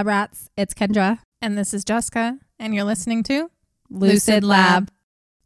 Lab Rats, it's Kendra. And this is Jessica, and you're listening to Lucid Lab.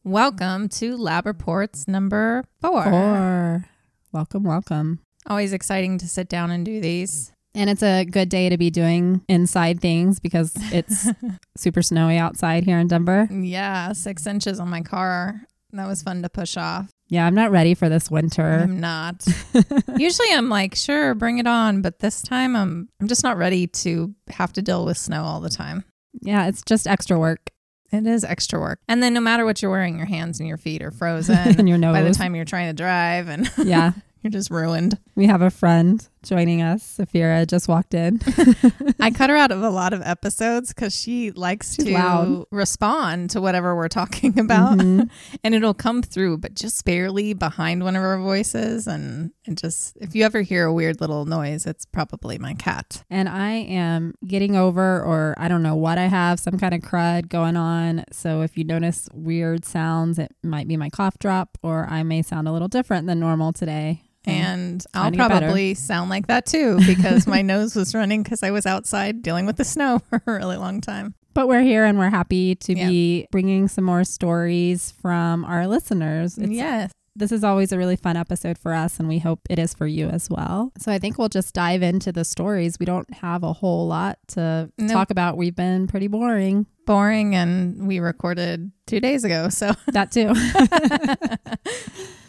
Welcome to Lab Reports number four. Four. Welcome, welcome. Always exciting to sit down and do these. And it's a good day to be doing inside things because it's super snowy outside here in Denver. Yeah, six inches on my car. That was fun to push off. Yeah, I'm not ready for this winter. I'm not. Usually I'm like, sure, bring it on, but this time I'm I'm just not ready to have to deal with snow all the time. Yeah, it's just extra work. It is extra work. And then no matter what you're wearing, your hands and your feet are frozen and your nose. by the time you're trying to drive and yeah, you're just ruined. we have a friend joining us. Safira just walked in. I cut her out of a lot of episodes because she likes She's to loud. respond to whatever we're talking about, Mhm. and it'll come through, but just barely behind one of our voices. And it just, if you ever hear a weird little noise, it's probably my cat. And I am getting over, or I don't know what I have, some kind of crud going on. So if you notice weird sounds, it might be my cough drop, or I may sound a little different than normal today. Mm. And I'll Sounding better. probably sound like that too because my nose was running because I was outside dealing with the snow for a really long time. But we're here and we're happy to Yeah. be bringing some more stories from our listeners. It's, yes. This is always a really fun episode for us, and we hope it is for you as well. So I think we'll just dive into the stories. We don't have a whole lot to Nope. talk about. We've been pretty boring. Boring. And we recorded two days ago. So That too.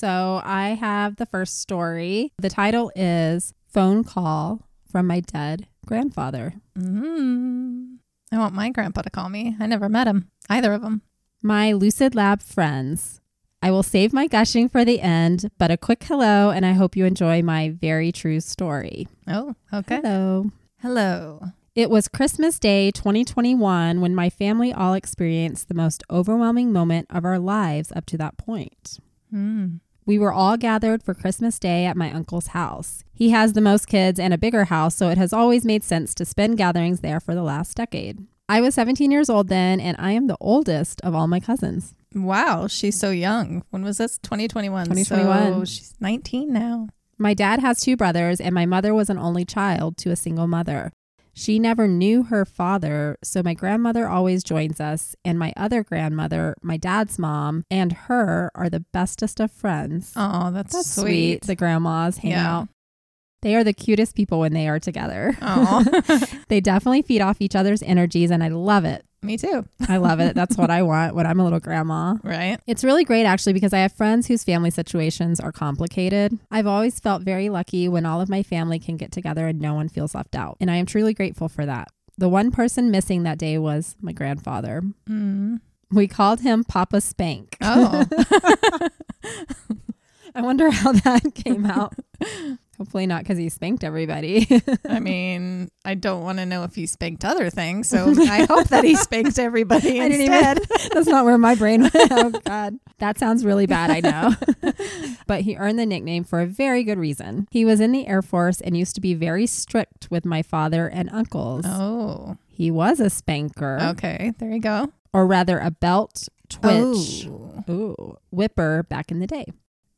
so I have the first story. The title is Phone Call from My Dead Grandfather. mm, I want my grandpa to call me. I never met him, either of them. My Lucid Lab friends. I will save my gushing for the end, but a quick hello, and I hope you enjoy my very true story. Oh, okay. Hello. Hello. It was Christmas Day 2021 when my family all experienced the most overwhelming moment of our lives up to that point. Mm. We were all gathered for Christmas Day at my uncle's house. He has the most kids and a bigger house, so it has always made sense to spend gatherings there for the last decade. I was 17 years old then, and I am the oldest of all my cousins. Wow, she's so young. When was this? 2021. 2021. So she's 19 now. My dad has two brothers, and my mother was an only child to a single mother. She never knew her father, so my grandmother always joins us, and my other grandmother, my dad's mom, and her are the bestest of friends. Oh, that's, That's sweet. sweet. The grandmas hang Yeah. out. They are the cutest people when they are together. Oh, They definitely feed off each other's energies, and I love it. me too. I love it. That's what I want when I'm a little grandma. Right? It's really great actually because I have friends whose family situations are complicated. I've always felt very lucky when all of my family can get together and no one feels left out. And I am truly grateful for that. The one person missing that day was my grandfather. Mm. We called him Papa Spank. Oh, I wonder how that came out. Hopefully not because he spanked everybody. I mean, I don't want to know if he spanked other things, so I hope that he spanked everybody I instead. even. That's not where my brain went. Oh God, that sounds really bad. I know, but he earned the nickname for a very good reason. He was in the Air Force and used to be very strict with my father and uncles. Oh, He was a spanker, okay. There you go. or rather, a belt twitch, Oh. ooh, whipper back in the day.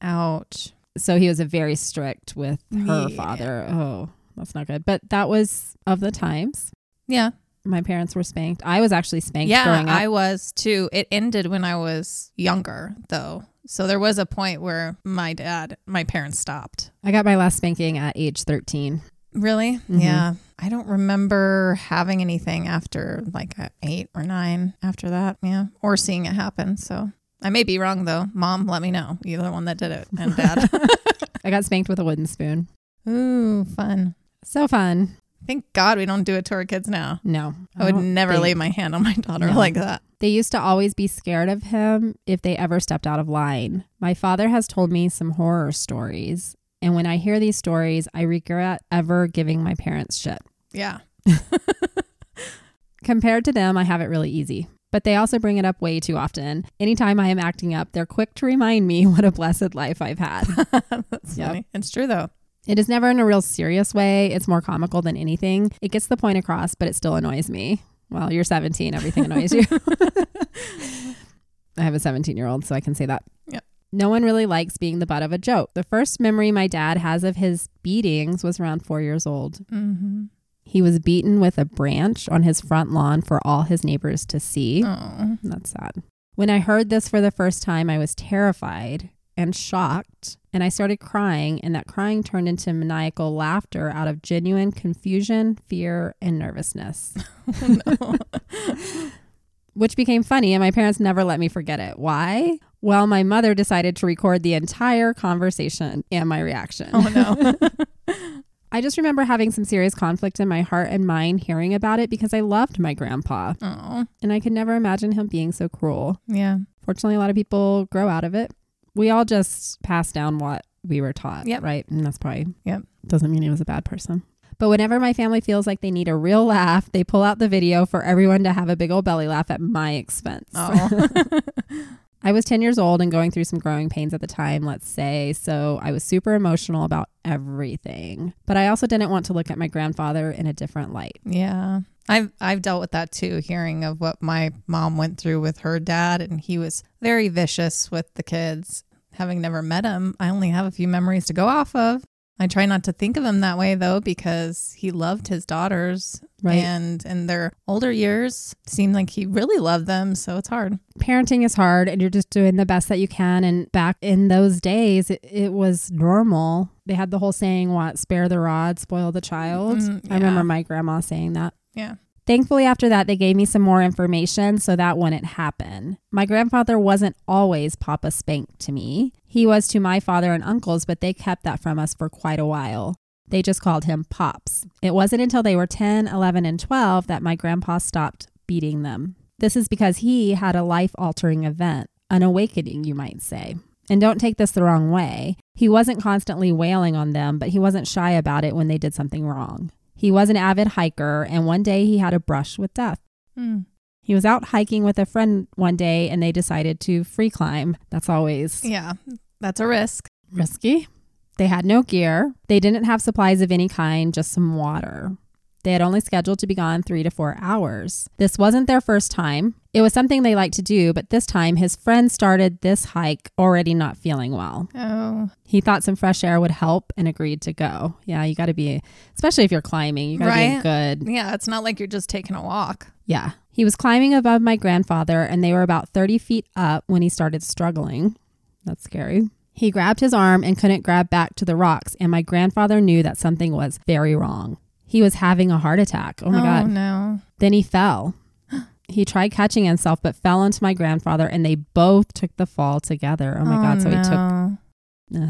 Ouch. So he was a very strict with her Yeah. father. Oh, that's not good. But that was of the times. Yeah. My parents were spanked. I was actually spanked Yeah, growing up. I was too. It ended when I was younger, though. So there was a point where my dad, my parents stopped. I got my last spanking at age 13. Really? Mhm. Yeah. I don't remember having anything after like eight or nine after that. Yeah. Or seeing it happen. So I may be wrong though. Mom, let me know. You're the one that did it. And dad. I got spanked with a wooden spoon. Ooh, fun. So fun. Thank God we don't do it to our kids now. No. I would oh, never think- lay my hand on my daughter No. like that. They used to always be scared of him if they ever stepped out of line. My father has told me some horror stories. And when I hear these stories, I regret ever giving my parents shit. Yeah. Compared to them, I have it really easy. But they also bring it up way too often. Anytime I am acting up, they're quick to remind me what a blessed life I've had. That's Yep. funny. It's true though. It is never in a real serious way. It's more comical than anything. It gets the point across, but it still annoys me. Well, you're 17, everything annoys you. I have a 17 year old, so I can say that. Yep. No one really likes being the butt of a joke. The first memory my dad has of his beatings was around four years old. Mm-hmm. He was beaten with a branch on his front lawn for all his neighbors to see. Oh. That's sad. When I heard this for the first time, I was terrified and shocked, and I started crying, and that crying turned into maniacal laughter out of genuine confusion, fear, and nervousness, oh, no. which became funny, and my parents never let me forget it. Why? Well, my mother decided to record the entire conversation and my reaction. oh no. I just remember having some serious conflict in my heart and mind hearing about it because I loved my grandpa, oh. and I could never imagine him being so cruel. Yeah. Fortunately, a lot of people grow out of it. We all just pass down what we were taught, Yep. right? And that's probably Yep. doesn't mean he was a bad person. But whenever my family feels like they need a real laugh, they pull out the video for everyone to have a big old belly laugh at my expense. Oh. I was 10 years old and going through some growing pains at the time, let's say, so I was super emotional about everything. But I also didn't want to look at my grandfather in a different light. Yeah. I've I've dealt with that too, hearing of what my mom went through with her dad and he was very vicious with the kids. Having never met him, I only have a few memories to go off of. I try not to think of him that way though because he loved his daughters Right. and in their older years seemed like he really loved them, so it's hard. parenting is hard and you're just doing the best that you can. And back in those days, it, it was normal. They had the whole saying, what, spare the rod, spoil the child. Mm, I remember my grandma saying that. Yeah. Thankfully, after that, they gave me some more information so that wouldn't happen. My grandfather wasn't always Papa Spank to me. He was to my father and uncles, but they kept that from us for quite a while. They just called him Pops. It wasn't until they were 10, 11, and 12 that my grandpa stopped beating them. This is because he had a life altering event, an awakening, you might say. And don't take this the wrong way. He wasn't constantly wailing on them, but he wasn't shy about it when they did something wrong. He was an avid hiker, and one day he had a brush with death. Mm. He was out hiking with a friend one day and they decided to free climb. That's always Yeah. That's a risk. risky. They had no gear. They didn't have supplies of any kind, just some water. They had only scheduled to be gone three to four hours. This wasn't their first time. It was something they liked to do, but this time his friend started this hike already not feeling well. Oh. He thought some fresh air would help and agreed to go. Yeah, you got to be, especially if you're climbing, you got to be Right. good Yeah, it's not like you're just taking a walk. Yeah. He was climbing above my grandfather, and they were about 30 feet up when he started struggling. That's scary. He grabbed his arm and couldn't grab back to the rocks, and my grandfather knew that something was very wrong. He was having a heart attack. Oh my oh, God. no. Then he fell. He tried catching himself, but fell onto my grandfather, and they both took the fall together. Oh my oh, God. So he took. no.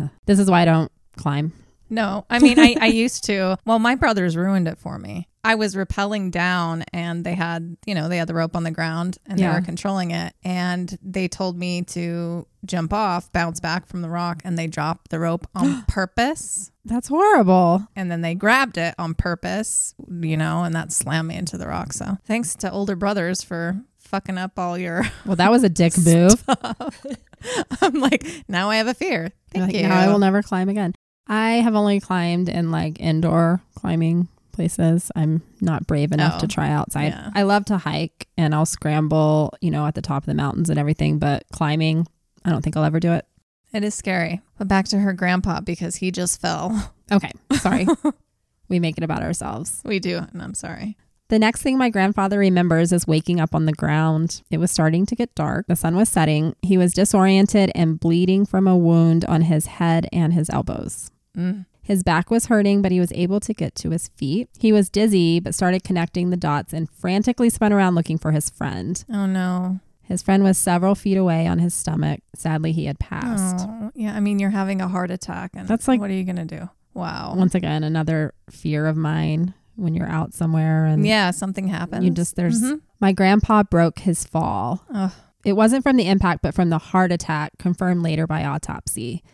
Ugh. This is why I don't climb. No, I mean, I, I used to. Well, my brothers ruined it for me. I was rappelling down and they had, you know, they had the rope on the ground and Yeah. they were controlling it. And they told me to jump off, bounce back from the rock, and they dropped the rope on purpose. That's horrible. And then they grabbed it on purpose, you know, and that slammed me into the rock. So thanks to older brothers for fucking up all your. Well, that was a dick move. I'm like, now I have a fear. Thank like, you. "No, I will never climb again. I have only climbed in like indoor climbing places. I'm not brave enough Oh, to try outside. yeah. I love to hike and I'll scramble, you know, at the top of the mountains and everything, but climbing, I don't think I'll ever do it. It is scary. But back to her grandpa because he just fell. Okay, sorry. we make it about ourselves. We do, and I'm sorry. The next thing my grandfather remembers is waking up on the ground. It was starting to get dark. The sun was setting. He was disoriented and bleeding from a wound on his head and his elbows. Mm. His back was hurting, but he was able to get to his feet. He was dizzy, but started connecting the dots and frantically spun around looking for his friend. Oh no. His friend was several feet away on his stomach. Sadly, he had passed. Oh, yeah, I mean you're having a heart attack and That's like- what are you gonna do? Wow. Once again, another fear of mine when you're out somewhere and yeah, something happens. you just, there's, Mhm. my grandpa broke his fall. Ugh. It wasn't from the impact, but from the heart attack confirmed later by autopsy.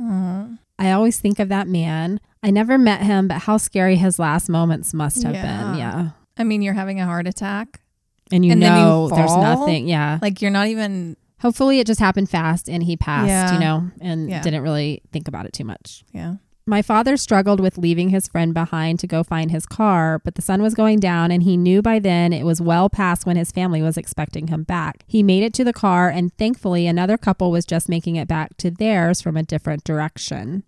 Oh. I always think of that man. I never met him, but how scary his last moments must have Yeah. been. Yeah. I mean you're having a heart attack. And you And then you know there's nothing. Yeah. Like you're not even Hopefully it just happened fast and he passed, Yeah. you know, and Yeah. didn't really think about it too much. yeah. My father struggled with leaving his friend behind to go find his car, but the sun was going down and he knew by then it was well past when his family was expecting him back. He made it to the car and thankfully another couple was just making it back to theirs from a different direction.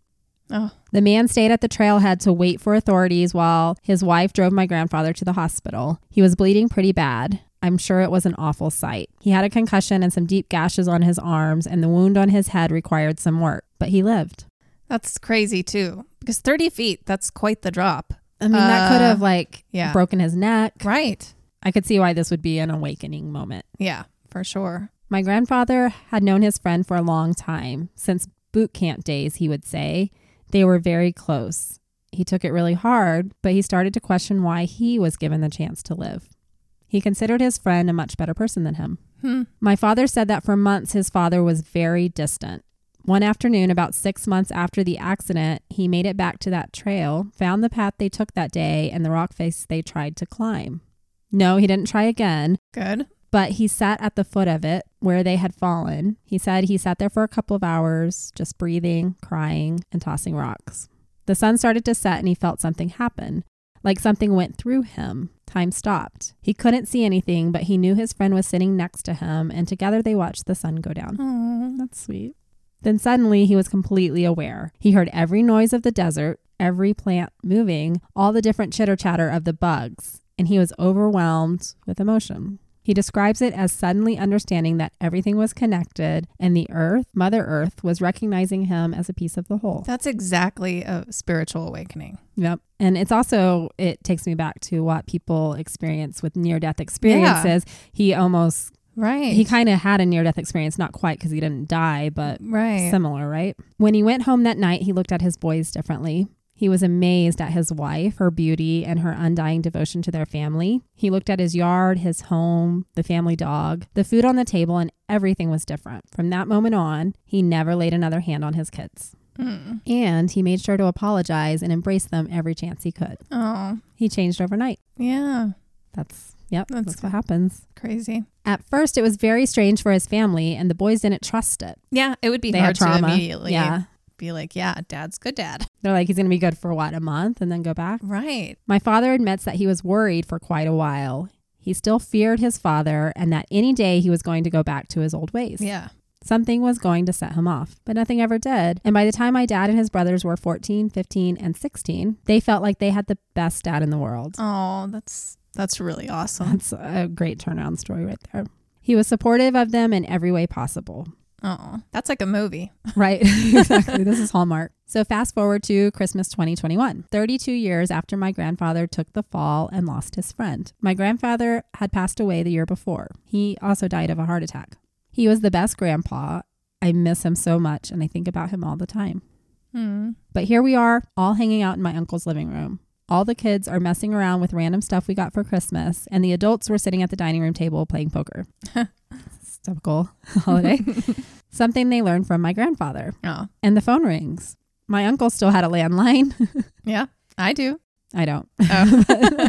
Oh, The man stayed at the trailhead to wait for authorities while his wife drove my grandfather to the hospital. He was bleeding pretty bad. I'm sure it was an awful sight. He had a concussion and some deep gashes on his arms, and the wound on his head required some work, but he lived. That's crazy too. Because 30 feet, that's quite the drop. I mean, that could Uh, have like yeah. broken his neck. Right. I could see why this would be an awakening moment. Yeah, for sure. My grandfather had known his friend for a long time, since boot camp days, he would say. They were very close. He took it really hard, but he started to question why he was given the chance to live. He considered his friend a much better person than him. Hmm. My father said that for months his father was very distant. One afternoon, about six months after the accident, he made it back to that trail, found the path they took that day, and the rock face they tried to climb. No, he didn't try again Good. but he sat at the foot of it where they had fallen. He said he sat there for a couple of hours, just breathing, crying, and tossing rocks. The sun started to set and he felt something happen, like something went through him. Time stopped. He couldn't see anything, but he knew his friend was sitting next to him, and together they watched the sun go down. Oh, That's sweet. Then suddenly he was completely aware. He heard every noise of the desert, every plant moving, all the different chitter chatter of the bugs, and he was overwhelmed with emotion. He describes it as suddenly understanding that everything was connected and the earth, Mother Earth, was recognizing him as a piece of the whole. that's exactly a spiritual awakening. Yep. And it's also, it takes me back to what people experience with near death experiences. He almost, Right. he kind of had a near death experience, not quite because he didn't die, but right. Similar, right? When he went home that night, he looked at his boys differently. He was amazed at his wife, her beauty, and her undying devotion to their family. He looked at his yard, his home, the family dog, the food on the table, and everything was different. From that moment on, he never laid another hand on his kids. Mm. And he made sure to apologize and embrace them every chance he could. Oh, He changed overnight. yeah. That's, yep, That's that's, what happens. Crazy. At first, it was very strange for his family, and the boys didn't trust it. Yeah, it would be They hard to immediately Yeah. be like, yeah, dad's good dad. They're like, he's going to be good for what, a month and then go back? Right. My father admits that he was worried for quite a while. He still feared his father and that any day he was going to go back to his old ways. Yeah. Something was going to set him off, but nothing ever did. And by the time my dad and his brothers were 14, 15, and 16, they felt like they had the best dad in the world. Oh, that's that's really awesome. That's a great turnaround story right there. He was supportive of them in every way possible. Oh, that's like a movie. Right, exactly. This is Hallmark. So, fast forward to Christmas 2021, 32 years after my grandfather took the fall and lost his friend. My grandfather had passed away the year before. He also died of a heart attack. He was the best grandpa. I miss him so much and I think about him all the time. Hmm. But here we are, all hanging out in my uncle's living room. All the kids are messing around with random stuff we got for Christmas, and the adults were sitting at the dining room table playing poker. It's typical holiday. Something they learned from my grandfather. Oh, And the phone rings. My uncle still had a landline. yeah, I do. I don't. Oh.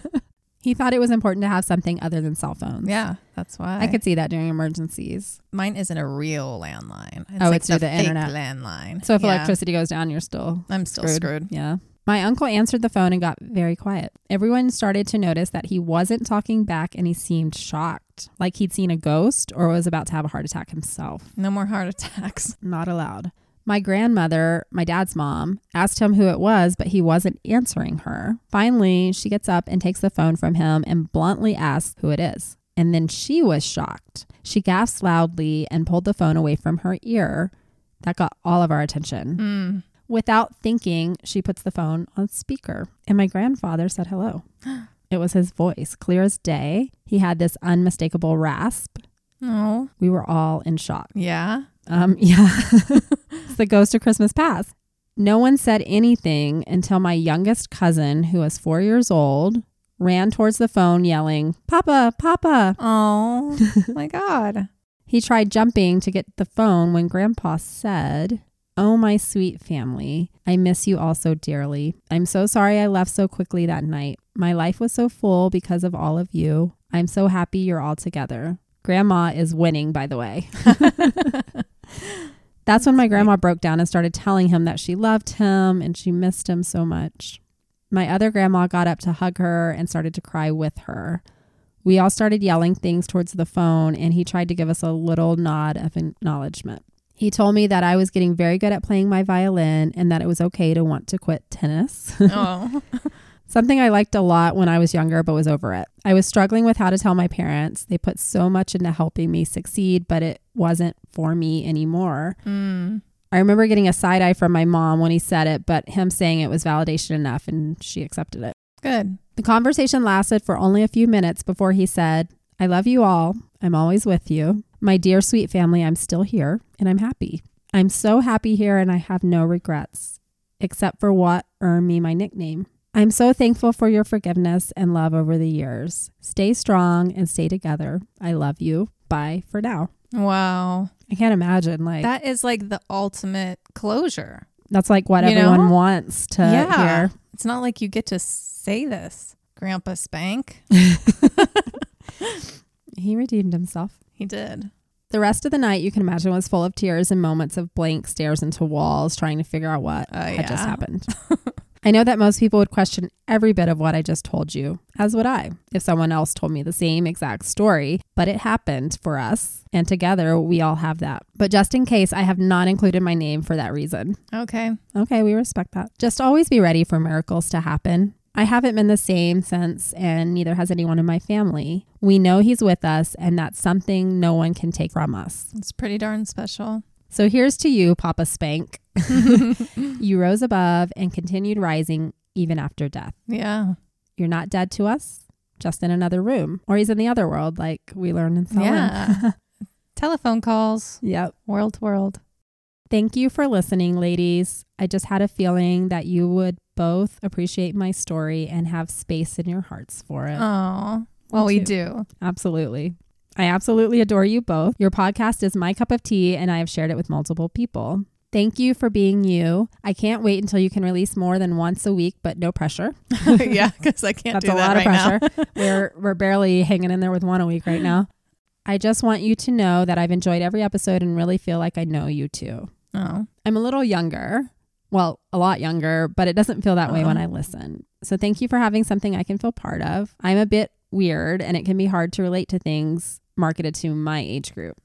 he thought it was important to have something other than cell phones. yeah, that's why. I could see that during emergencies. Mine isn't a real landline. It's Oh, like it's through the fake internet. landline. So if Yeah. electricity goes down, you're still I'm still screwed. screwed. Yeah. My uncle answered the phone and got very quiet. Everyone started to notice that he wasn't talking back and he seemed shocked, like he'd seen a ghost or was about to have a heart attack himself. No more heart attacks. Not allowed. My grandmother, my dad's mom, asked him who it was, but he wasn't answering her. Finally, she gets up and takes the phone from him and bluntly asks who it is. And then she was shocked. She gasped loudly and pulled the phone away from her ear. That got all of our attention. Mm. Without thinking, she puts the phone on speaker, and my grandfather said hello. It was his voice, clear as day. He had this unmistakable rasp. Oh, We were all in shock. yeah. Um, yeah, it's the ghost of Christmas past. No one said anything until my youngest cousin, who was four years old, ran towards the phone yelling, Papa, Papa. Oh, my God. He tried jumping to get the phone when Grandpa said, Oh, my sweet family, I miss you all so dearly. I'm so sorry I left so quickly that night. My life was so full because of all of you. I'm so happy you're all together. Grandma is winning, by the way. That's when my grandma broke down and started telling him that she loved him and she missed him so much. My other grandma got up to hug her and started to cry with her. We all started yelling things towards the phone, and he tried to give us a little nod of acknowledgement. He told me that I was getting very good at playing my violin and that it was okay to want to quit tennis. Oh. Something I liked a lot when I was younger, but was over it. I was struggling with how to tell my parents. They put so much into helping me succeed, but it wasn't for me anymore. Mm. I remember getting a side eye from my mom when he said it, but him saying it was validation enough and she accepted it. Good. The conversation lasted for only a few minutes before he said, I love you all. I'm always with you. My dear sweet family, I'm still here and I'm happy. I'm so happy here and I have no regrets, except for what earned me my nickname. I'm so thankful for your forgiveness and love over the years. Stay strong and stay together. I love you. Bye for now. Wow. I can't imagine like That is like the ultimate closure. that's like what You know? everyone wants to Yeah. hear. It's not like you get to say this, Grandpa Spank. He redeemed himself. He did. The rest of the night, you can imagine, was full of tears and moments of blank stares into walls, trying to figure out what Oh, had just happened. I know that most people would question every bit of what I just told you, as would I, if someone else told me the same exact story, but it happened for us, and together we all have that. But just in case, I have not included my name for that reason. Okay. Okay, we respect that. Just always be ready for miracles to happen. I haven't been the same since, and neither has anyone in my family. We know He's with us, and that's something no one can take from us. It's pretty darn special. So here's to you, Papa Spank. you rose above and continued rising even after death. Yeah. You're not dead to us, just in another room, or he's in the other world, like we learned in Selwyn. Yeah. Telephone calls, yep. world to world. Thank you for listening, ladies. I just had a feeling that you would both appreciate my story and have space in your hearts for it. Oh, well, we do. Absolutely. I absolutely adore you both. Your podcast is my cup of tea, and I have shared it with multiple people. Thank you for being you. I can't wait until you can release more than once a week, but no pressure. yeah, because I can't That's do a that lot of right pressure. we're we're barely hanging in there with one a week right now. I just want you to know that I've enjoyed every episode and really feel like I know you too. Oh, I'm a little younger, well, a lot younger, but it doesn't feel that way when Uh-huh. I listen. So thank you for having something I can feel part of. I'm a bit weird and it can be hard to relate to things marketed to my age group.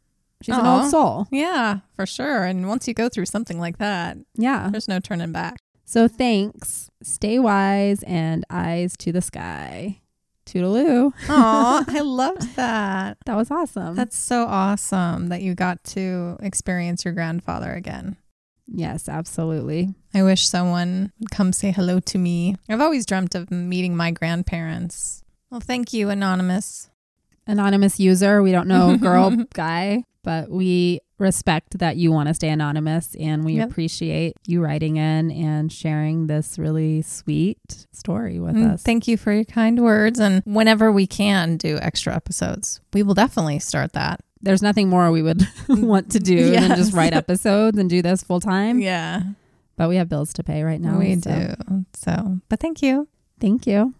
She's an old soul. yeah, for sure. And once you go through something like that, Yeah. there's no turning back. So thanks. Stay wise and eyes to the sky. Toodaloo. Oh, I loved that. That was awesome. That's so awesome that you got to experience your grandfather again. Yes, absolutely. I wish someone would come say hello to me. I've always dreamt of meeting my grandparents. Well, thank you, Anonymous. Anonymous user. We don't know girl, guy, but we respect that you want to stay anonymous and we Yep. appreciate you writing in and sharing this really sweet story with Mm, us. Thank you for your kind words. And whenever we can do extra episodes, we will definitely start that. There's nothing more we would want to do than just write episodes and do this full time, Yeah, but we have bills to pay right now. we so do. So, but thank you. Thank you.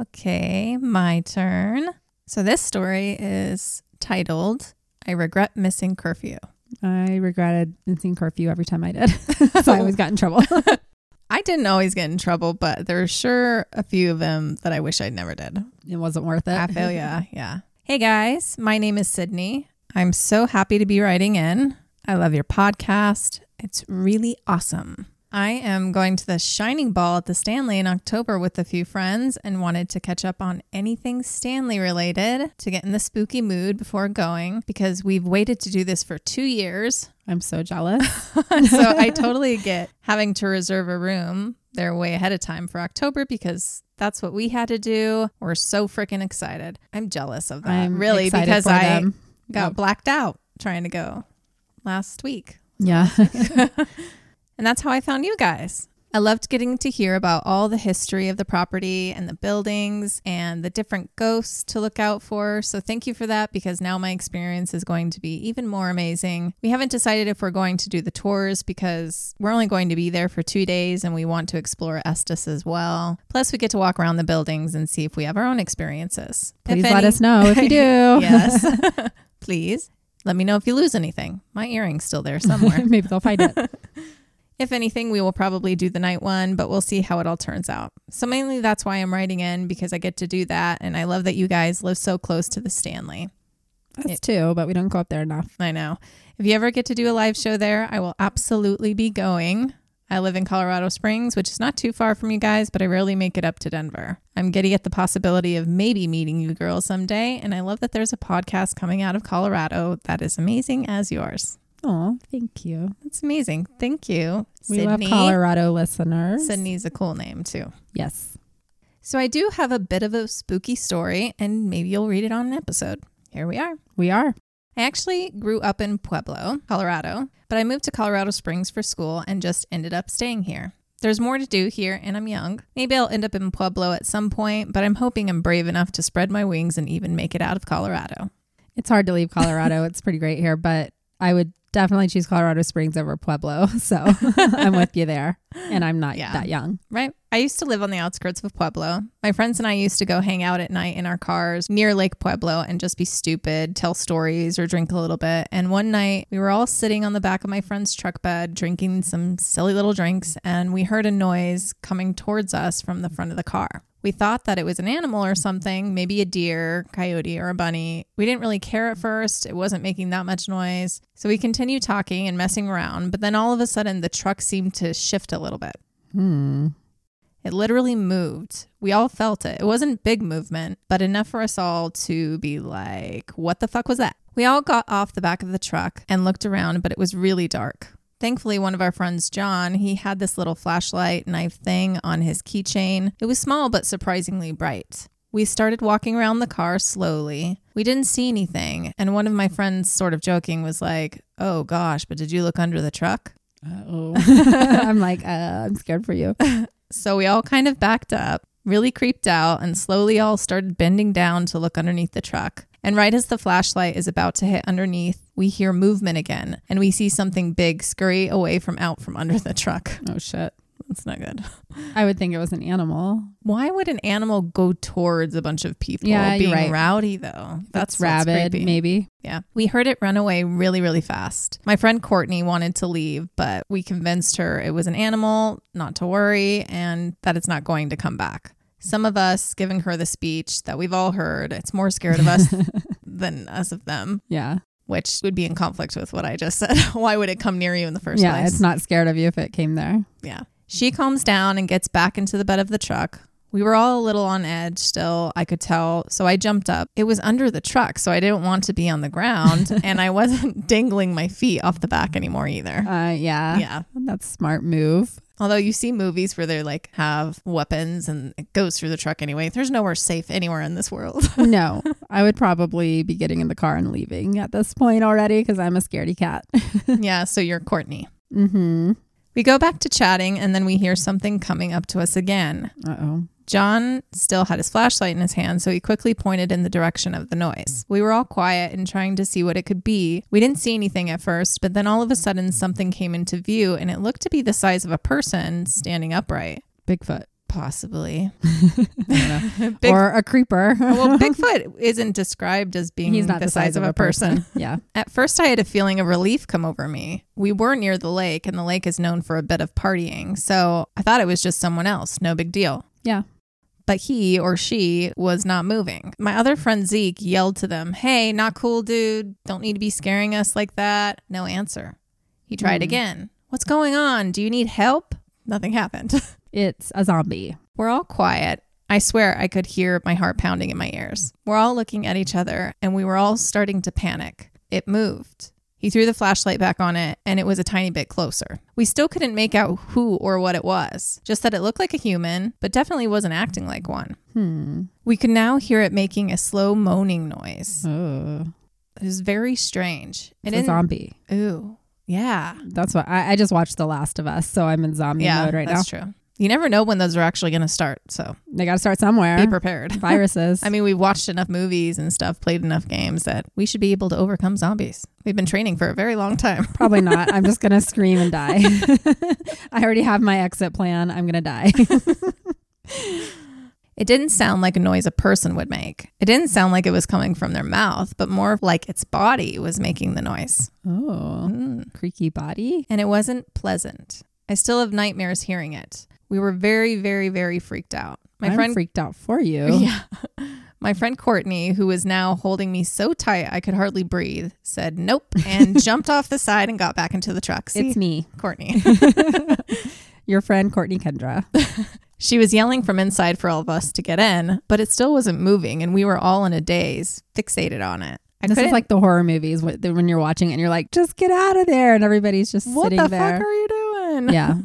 Okay, my turn. So this story is titled I Regret Missing Curfew. I regretted missing curfew every time I did. so I always got in trouble. I didn't always get in trouble, but there's sure a few of them that I wish I never did. it wasn't worth it. I feel yeah, Yeah. Hey guys, my name is Sydney. I'm so happy to be writing in. I love your podcast. It's really awesome. I am going to the Shining Ball at the Stanley in October with a few friends and wanted to catch up on anything Stanley related to get in the spooky mood before going because we've waited to do this for two years. I'm so jealous. so I totally get having to reserve a room there way ahead of time for October because that's what we had to do. We're so freaking excited. I'm jealous of that, I'm really, because I them. got Yep. blacked out trying to go last week. Yeah. And that's how I found you guys. I loved getting to hear about all the history of the property and the buildings and the different ghosts to look out for. So, thank you for that because now my experience is going to be even more amazing. We haven't decided if we're going to do the tours because we're only going to be there for two days and we want to explore Estes as well. Plus, we get to walk around the buildings and see if we have our own experiences. If Please let any- us know if you do. yes. Please let me know if you lose anything. My earring's still there somewhere. Maybe they'll find it. If anything, we will probably do the night one, but we'll see how it all turns out. So, mainly that's why I'm writing in because I get to do that. And I love that you guys live so close to the Stanley. That's two, but we don't go up there enough. I know. If you ever get to do a live show there, I will absolutely be going. I live in Colorado Springs, which is not too far from you guys, but I rarely make it up to Denver. I'm giddy at the possibility of maybe meeting you girls someday, and I love that there's a podcast coming out of Colorado that is amazing as yours. Oh, thank you. That's amazing. Thank you. We love Colorado listeners. Sydney's a cool name too. Yes. So I do have a bit of a spooky story, and maybe you'll read it on an episode. Here we are. We are. I actually grew up in Pueblo, Colorado, but I moved to Colorado Springs for school and just ended up staying here. There's more to do here, and I'm young. Maybe I'll end up in Pueblo at some point, but I'm hoping I'm brave enough to spread my wings and even make it out of Colorado. It's hard to leave Colorado. it's pretty great here, but I would definitely choose Colorado Springs over Pueblo. So I'm with you there. And I'm not Yeah. that young. Right? I used to live on the outskirts of Pueblo. My friends and I used to go hang out at night in our cars near Lake Pueblo and just be stupid, tell stories, or drink a little bit. And one night we were all sitting on the back of my friend's truck bed drinking some silly little drinks, and we heard a noise coming towards us from the front of the car. We thought that it was an animal or something, maybe a deer, coyote, or a bunny. We didn't really care at first. It wasn't making that much noise. So we continued talking and messing around, but then all of a sudden the truck seemed to shift a little bit. Hmm. It literally moved. We all felt it. It wasn't big movement, but enough for us all to be like, what the fuck was that? We all got off the back of the truck and looked around, but it was really dark. Thankfully, one of our friends, John, he had this little flashlight knife thing on his keychain. It was small but surprisingly bright. We started walking around the car slowly. We didn't see anything, and one of my friends, sort of joking, was like, Oh gosh, but did you look under the truck? Oh. I'm like, uh, I'm scared for you. So we all kind of backed up, really creeped out, and slowly all started bending down to look underneath the truck. And right as the flashlight is about to hit underneath, we hear movement again, and we see something big scurry away from out from under the truck. Oh, shit. That's not good. I would think it was an animal. Why would an animal go towards a bunch of people Yeah, you're being right. rowdy though? That's rabid, maybe. Yeah. We heard it run away really, really fast. My friend Courtney wanted to leave, but we convinced her it was an animal, not to worry, and that it's not going to come back. Some of us giving her the speech that we've all heard, it's more scared of us than us of them, Yeah. which would be in conflict with what I just said. Why would it come near you in the first yeah. place? Yeah, it's not scared of you if it came there. Yeah. She calms down and gets back into the bed of the truck. We were all a little on edge still, I could tell. So I jumped up. It was under the truck, so I didn't want to be on the ground. and I wasn't dangling my feet off the back anymore either. Uh, yeah. Yeah. That's smart move. Although you see movies where they like have weapons and it goes through the truck anyway. There's nowhere safe anywhere in this world. no, I would probably be getting in the car and leaving at this point already because I'm a scaredy cat. yeah. So you're Courtney. mm-hmm. We go back to chatting and then we hear something coming up to us again. Uh oh. John still had his flashlight in his hand, so he quickly pointed in the direction of the noise. We were all quiet and trying to see what it could be. We didn't see anything at first, but then all of a sudden something came into view and it looked to be the size of a person standing upright. Bigfoot. Possibly. I don't know. Big- or a creeper. Oh, well, Bigfoot isn't described as being He's not the, size, of a person. yeah. At first, I had a feeling of relief come over me. We were near the lake, and the lake is known for a bit of partying, so I thought it was just someone else. No big deal. Yeah. But he or she was not moving. My other friend Zeke yelled to them, Hey, not cool, dude. Don't need to be scaring us like that. No answer. He tried Hmm. again. What's going on? Do you need help? Nothing happened. It's a zombie. We're all quiet. I swear I could hear my heart pounding in my ears. We're all looking at each other and we were all starting to panic. It moved. He threw the flashlight back on it and it was a tiny bit closer. We still couldn't make out who or what it was, just that it looked like a human, but definitely wasn't acting like one. Hmm. We could now hear it making a slow moaning noise. Oh. It was very strange. It It's a zombie. Ooh. Yeah. That's what I, I just watched The Last of Us, so I'm in zombie yeah, mode right now. that's true. You never know when those are actually going to start, so They got to start somewhere. be prepared. Viruses. I mean, we've watched enough movies and stuff, played enough games that we should be able to overcome zombies. We've been training for a very long time. Probably not. I'm just going to scream and die. I already have my exit plan. I'm going to die. It didn't sound like a noise a person would make. It didn't sound like it was coming from their mouth, but more like its body was making the noise. oh. Mm. Creaky body. And it wasn't pleasant. I still have nightmares hearing it. We were very, very, very freaked out. My I'm friend freaked out for you. Yeah. My friend Courtney, who was now holding me so tight I could hardly breathe, said nope and jumped off the side and got back into the truck. See, It's me, Courtney. your friend Courtney Kendra. she was yelling from inside for all of us to get in, but it still wasn't moving, and we were all in a daze, fixated on it. I this is couldn't- like the horror movies when you're watching it and you're like, just get out of there. And everybody's just what sitting the there. What the fuck are you doing? yeah.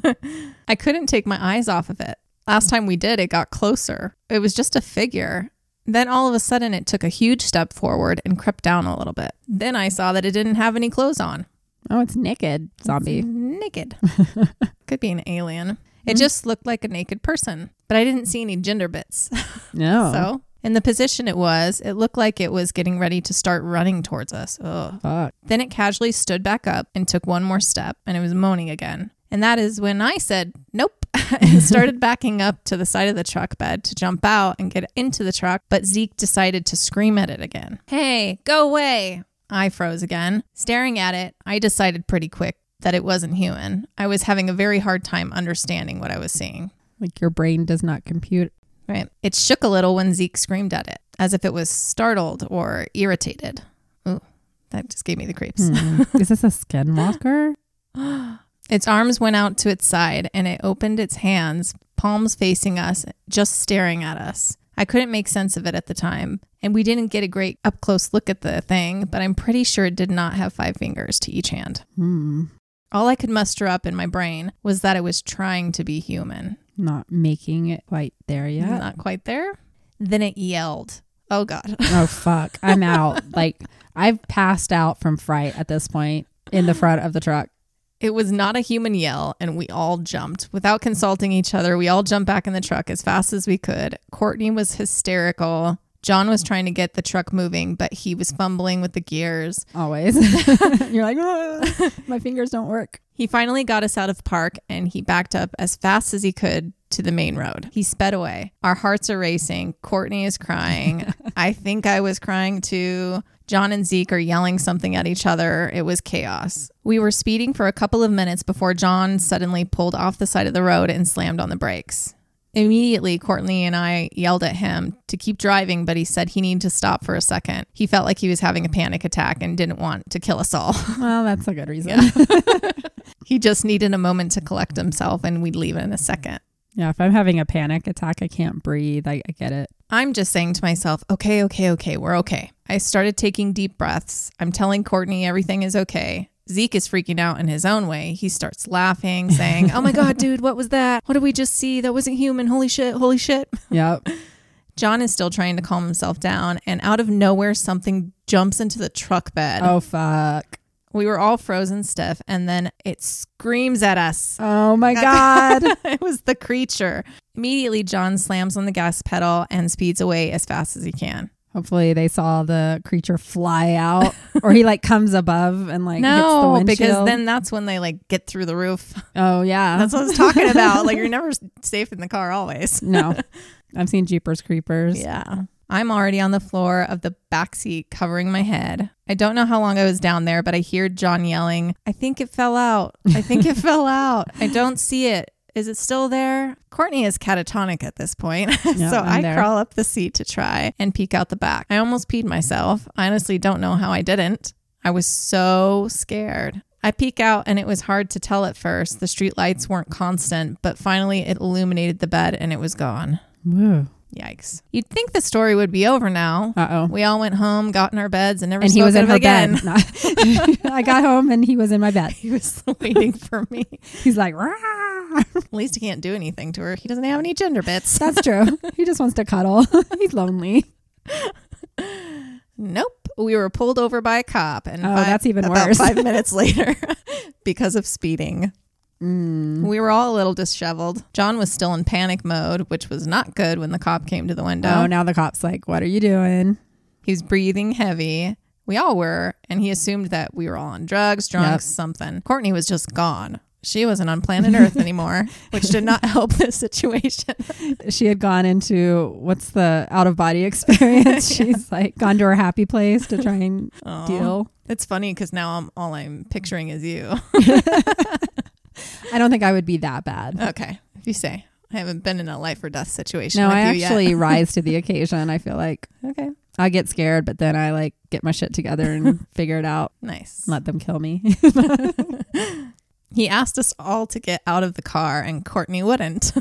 I couldn't take my eyes off of it. Last mm. time we did, it got closer. It was just a figure. Then all of a sudden, it took a huge step forward and crept down a little bit. Then I saw that it didn't have any clothes on. Oh, it's naked zombie. It's naked. Could be an alien. It mm. just looked like a naked person, but I didn't see any gender bits. No. So, in the position it was, it looked like it was getting ready to start running towards us. Ugh. Fuck. Then it casually stood back up and took one more step, and it was moaning again. And that is when I said, nope, and started backing up to the side of the truck bed to jump out and get into the truck. But Zeke decided to scream at it again. Hey, go away. I froze again. Staring at it, I decided pretty quick that it wasn't human. I was having a very hard time understanding what I was seeing. Like your brain does not compute. Right. It shook a little when Zeke screamed at it, as if it was startled or irritated. Ooh, that just gave me the creeps. Hmm. is this a skinwalker? Its arms went out to its side and it opened its hands, palms facing us, just staring at us. I couldn't make sense of it at the time, and we didn't get a great up close look at the thing, but I'm pretty sure it did not have five fingers to each hand. Hmm. All I could muster up in my brain was that it was trying to be human. Not making it quite there yet. Not quite there. Then it yelled. Oh, God. oh fuck. I'm out. like I've passed out from fright at this point in the front of the truck. It was not a human yell, and we all jumped. Without consulting each other, we all jumped back in the truck as fast as we could. Courtney was hysterical. John was trying to get the truck moving, but he was fumbling with the gears. Always. You're like, "Ah, my fingers don't work. He finally got us out of park and he backed up as fast as he could to the main road. He sped away. Our hearts are racing. Courtney is crying. I think I was crying too. John and Zeke are yelling something at each other. It was chaos. We were speeding for a couple of minutes before John suddenly pulled off the side of the road and slammed on the brakes. Immediately, Courtney and I yelled at him to keep driving, but he said he needed to stop for a second. He felt like he was having a panic attack and didn't want to kill us all. Well, that's a good reason. He just needed a moment to collect himself and we'd leave in a second. Yeah, if I'm having a panic attack, I can't breathe. I, I get it. I'm just saying to myself, okay, okay, okay, we're okay. I started taking deep breaths. I'm telling Courtney everything is okay. Zeke is freaking out in his own way. He starts laughing, saying, Oh my God, dude, what was that? What did we just see? That wasn't human. Holy shit, holy shit. Yep. John is still trying to calm himself down, and out of nowhere, something jumps into the truck bed. Oh fuck. We were all frozen stiff, and then it screams at us. Oh my god. it was the creature. Immediately, John slams on the gas pedal and speeds away as fast as he can. Hopefully they saw the creature fly out or he like comes above and like hits the no, because then that's when they like get through the roof. Oh yeah. That's what I was talking about. like you're never safe in the car always. no. I've seen Jeepers Creepers. Yeah. I'm already on the floor of the back seat covering my head. I don't know how long I was down there, but I hear John yelling, I think it fell out. I think it fell out. I don't see it. Is it still there? Courtney is catatonic at this point. So I'm I there. crawl up the seat to try and peek out the back. I almost peed myself. I honestly don't know how I didn't. I was so scared. I peek out and it was hard to tell at first. The street lights weren't constant, but finally it illuminated the bed and it was gone. Woo. Yikes. You'd think the story would be over now. Uh oh. We all went home, got in our beds, and never And he spoke was in of her again. bed. I got home and he was in my bed. He was waiting for me. He's like, "Rah." At least he can't do anything to her. He doesn't have any gender bits. that's true. He just wants to cuddle. He's lonely. Nope. We were pulled over by a cop, and Oh, fi- that's even about worse. Five minutes later, because of speeding, Mm. we were all a little disheveled. John was still in panic mode, which was not good when the cop came to the window. Oh, now the cop's like, what are you doing? He was breathing heavy. We all were, and he assumed that we were all on drugs, drunks, Yep. something. Courtney was just gone. She wasn't on planet Earth anymore, which did not help the situation. She had gone into what's the out of body experience? She's like gone to her happy place to try and Aw. deal. It's funny because now I'm all I'm picturing is you. I don't think I would be that bad. okay, if you say. I haven't been in a life or death situation. No, I actually rise to the occasion. I feel like okay. I get scared, but then I like get my shit together and figure it out. Nice. Let them kill me. He asked us all to get out of the car, and Courtney wouldn't.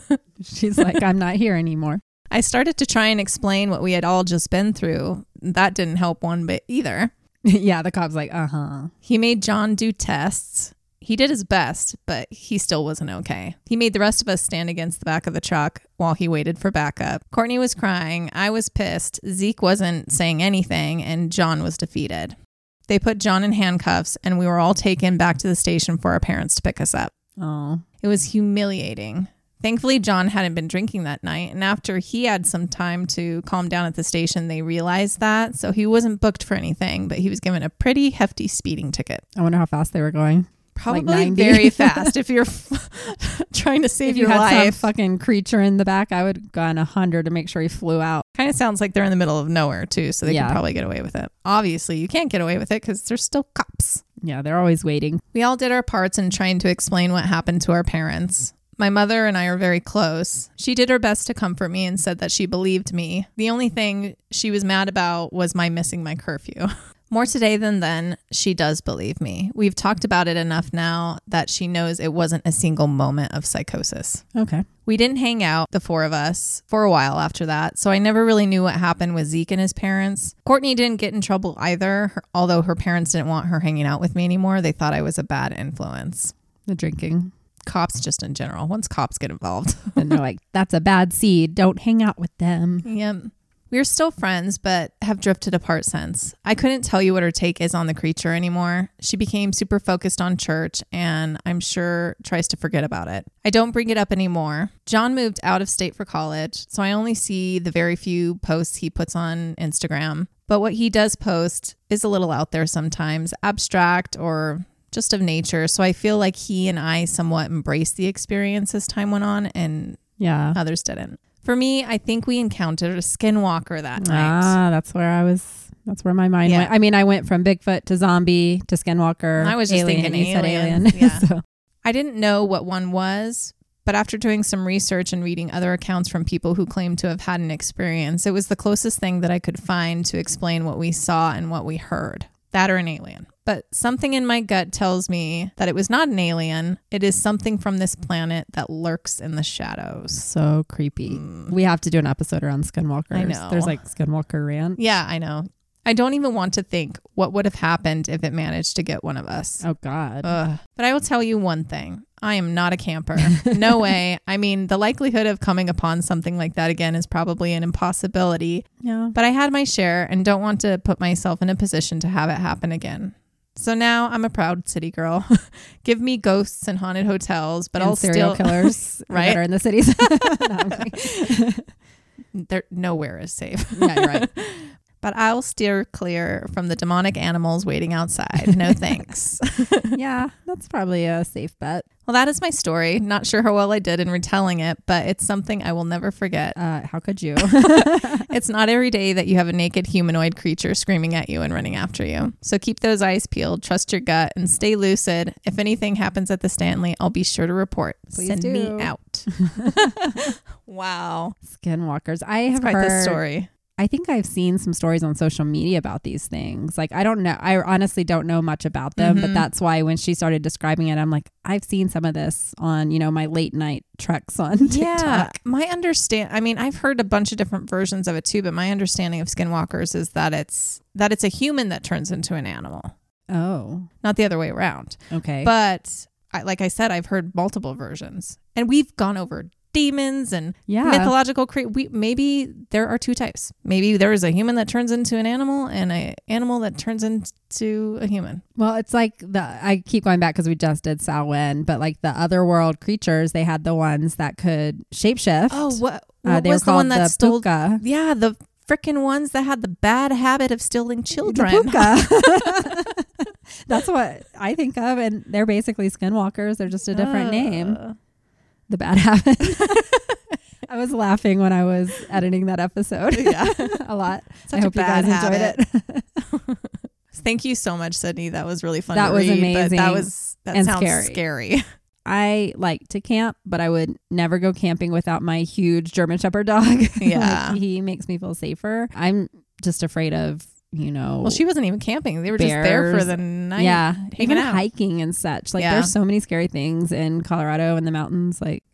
She's like, I'm not here anymore. I started to try and explain what we had all just been through. That didn't help one bit either. yeah, the cop's like, uh huh. He made John do tests. He did his best, but he still wasn't okay. He made the rest of us stand against the back of the truck while he waited for backup. Courtney was crying. I was pissed. Zeke wasn't saying anything, and John was defeated. They put John in handcuffs, and we were all taken back to the station for our parents to pick us up. Oh, It was humiliating. Thankfully, John hadn't been drinking that night, and after he had some time to calm down at the station, they realized that. So he wasn't booked for anything, but he was given a pretty hefty speeding ticket. I wonder how fast they were going. Probably 90. very fast if you're trying to save if you your had life. some fucking creature in the back, I would have gone a hundred to make sure he flew out. kind of sounds like they're in the middle of nowhere too, so they Yeah. can probably get away with it. Obviously, you can't get away with it because there's still cops. Yeah, they're always waiting. We all did our parts in trying to explain what happened to our parents. My mother and I are very close. She did her best to comfort me and said that she believed me. The only thing she was mad about was my missing my curfew. More today than then, she does believe me. We've talked about it enough now that she knows it wasn't a single moment of psychosis. Okay. We didn't hang out, the four of us, for a while after that, so I never really knew what happened with Zeke and his parents. Courtney didn't get in trouble either, her- although her parents didn't want her hanging out with me anymore. They thought I was a bad influence. The drinking. Cops, just in general, once cops get involved. And they're like, that's a bad seed. Don't hang out with them. yep. We're still friends, but have drifted apart since. I couldn't tell you what her take is on the creature anymore. She became super focused on church and I'm sure tries to forget about it. I don't bring it up anymore. John moved out of state for college, so I only see the very few posts he puts on Instagram. But what he does post is a little out there sometimes, abstract or just of nature. So I feel like he and I somewhat embraced the experience as time went on and Yeah. others didn't. For me, I think we encountered a skinwalker that night. Ah, that's where I was. That's where my mind Yeah. went. I mean, I went from Bigfoot to zombie to Skinwalker. I was just alien, thinking you said alien. alien. Yeah. so, I didn't know what one was, but after doing some research and reading other accounts from people who claim to have had an experience, it was the closest thing that I could find to explain what we saw and what we heard. That or an alien. But something in my gut tells me that it was not an alien. It is something from this planet that lurks in the shadows. so creepy. Mm. We have to do an episode around Skinwalkers. I know. There's like Skinwalker Ranch. Yeah, I know. I don't even want to think what would have happened if it managed to get one of us. Oh God. Ugh. But I will tell you one thing. I am not a camper. No way. I mean, the likelihood of coming upon something like that again is probably an impossibility, yeah. but I had my share and don't want to put myself in a position to have it happen again. So now I'm a proud city girl. Give me ghosts and haunted hotels, but and I'll serial still killers Right? that are in the cities. No, I'm kidding. there nowhere is safe. yeah, you're right. But I'll steer clear from the demonic animals waiting outside. No thanks. Yeah, that's probably a safe bet. well, that is my story. Not sure how well I did in retelling it, but it's something I will never forget. Uh, how could you? It's not every day that you have a naked humanoid creature screaming at you and running after you. So keep those eyes peeled, trust your gut, and stay lucid. If anything happens at the Stanley, I'll be sure to report. Please Send do. me out. wow. Skinwalkers. I have quite heard. the story. I think I've seen some stories on social media about these things. Like I don't know. I honestly don't know much about them, but Mhm. that's why when she started describing it, I'm like, I've seen some of this on you know my late night treks on Yeah. My understand I mean, I've heard a bunch of different versions of it too, but my understanding of skinwalkers is that it's that it's a human that turns into an animal, Oh, not the other way around. okay. But I, like I said, I've heard multiple versions. And we've gone over demons and yeah, mythological cre- we maybe there are two types maybe there is a human that turns into an animal and a animal that turns into a human Well, it's like the I keep going back because we just did Samhain, but like the other world creatures, they had the ones that could shapeshift. oh what, Uh, they was were the one that the stole puka. yeah the freaking ones that had the bad habit of stealing children. That's what I think of, and they're basically skinwalkers. They're just a different name. The bad habit. I was laughing when I was editing that episode. Yeah. a lot. Such I a hope you guys enjoyed it. thank you so much sydney that was really fun That was read, but that was that and sounds scary. scary. I like to camp, but I would never go camping without my huge German Shepherd dog. Yeah. Like, he makes me feel safer. I'm just afraid of, you know, Well, she wasn't even camping. They were just there for the night. yeah, even out. hiking and such. Like Yeah. there's so many scary things in Colorado in the mountains. Like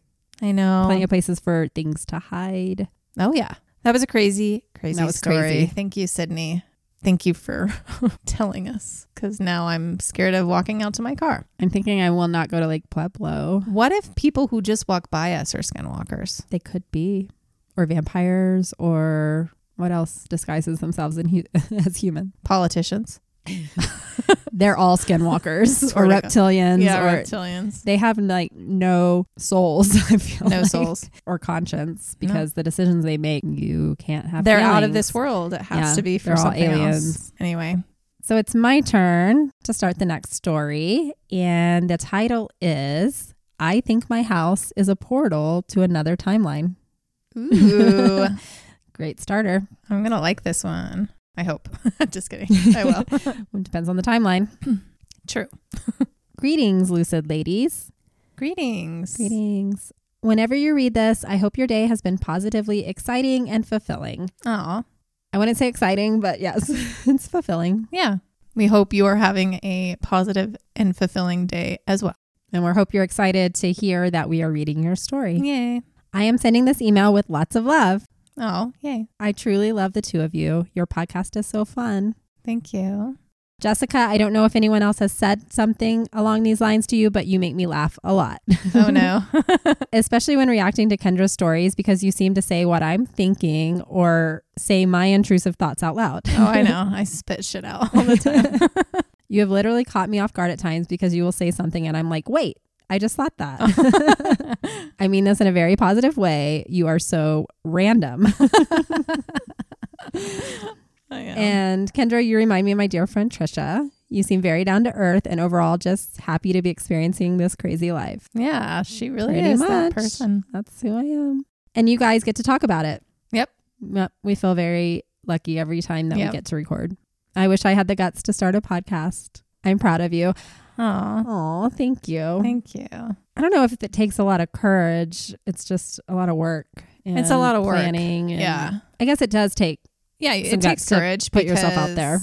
I know. plenty of places for things to hide. Oh yeah, that was a crazy, crazy That was story. crazy. Thank you, Sydney. Thank you for telling us, because now I'm scared of walking out to my car. I'm thinking I will not go to Lake Pueblo. What if people who just walk by us are skinwalkers? They could be, or vampires, or what else disguises themselves in hu- as human. Politicians? They're all skinwalkers or Swear to God. reptilians, or reptilians. they have like no souls. I feel No like, souls. or conscience because the decisions they make, you can't have. They're out of this world. It has Yeah, to be for something aliens. else. Anyway, So it's my turn to start the next story. And the title is I Think My House is a Portal to Another Timeline. ooh, Great starter. I'm gonna like this one. I hope. just kidding. I will. It depends on the timeline. True. Greetings, lucid ladies. Greetings. Greetings. Whenever you read this, I hope your day has been positively exciting and fulfilling. Aw. I wouldn't say exciting, but yes, it's fulfilling. Yeah. We hope you are having a positive and fulfilling day as well. And we hope you're excited to hear that we are reading your story. Yay. I am sending this email with lots of love. Oh, yay. I truly love the two of you. Your podcast is so fun. Thank you. Jessica, I don't know if anyone else has said something along these lines to you, but you make me laugh a lot. Oh, no. Especially when reacting to Kendra's stories because you seem to say what I'm thinking or say my intrusive thoughts out loud. oh, I know. I spit shit out all the time. You have literally caught me off guard at times because you will say something and I'm like, wait, I just thought that. I mean this in a very positive way. You are so random. And Kendra, you remind me of my dear friend Trisha. You seem very down to earth and overall just happy to be experiencing this crazy life. yeah, she really Pretty is that person. That's who I am. And you guys get to talk about it. Yep. Yep. We feel very lucky every time that Yep. we get to record. I wish I had the guts to start a podcast. I'm proud of you. Oh, Oh, thank you. thank you. I don't know if it takes a lot of courage. It's just a lot of work. It's a lot of work. planning. and- Yeah. I guess it does take. Yeah, it takes to courage. put yourself out there.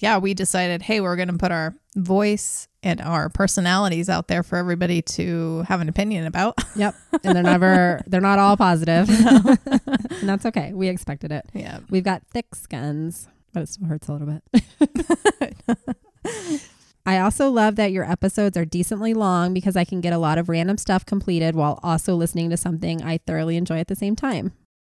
Yeah, we decided, hey, we're going to put our voice and our personalities out there for everybody to have an opinion about. Yep. And they're never, they're not all positive. and that's okay. We expected it. yeah. We've got thick skins, but it still hurts a little bit. I also love that your episodes are decently long because I can get a lot of random stuff completed while also listening to something I thoroughly enjoy at the same time.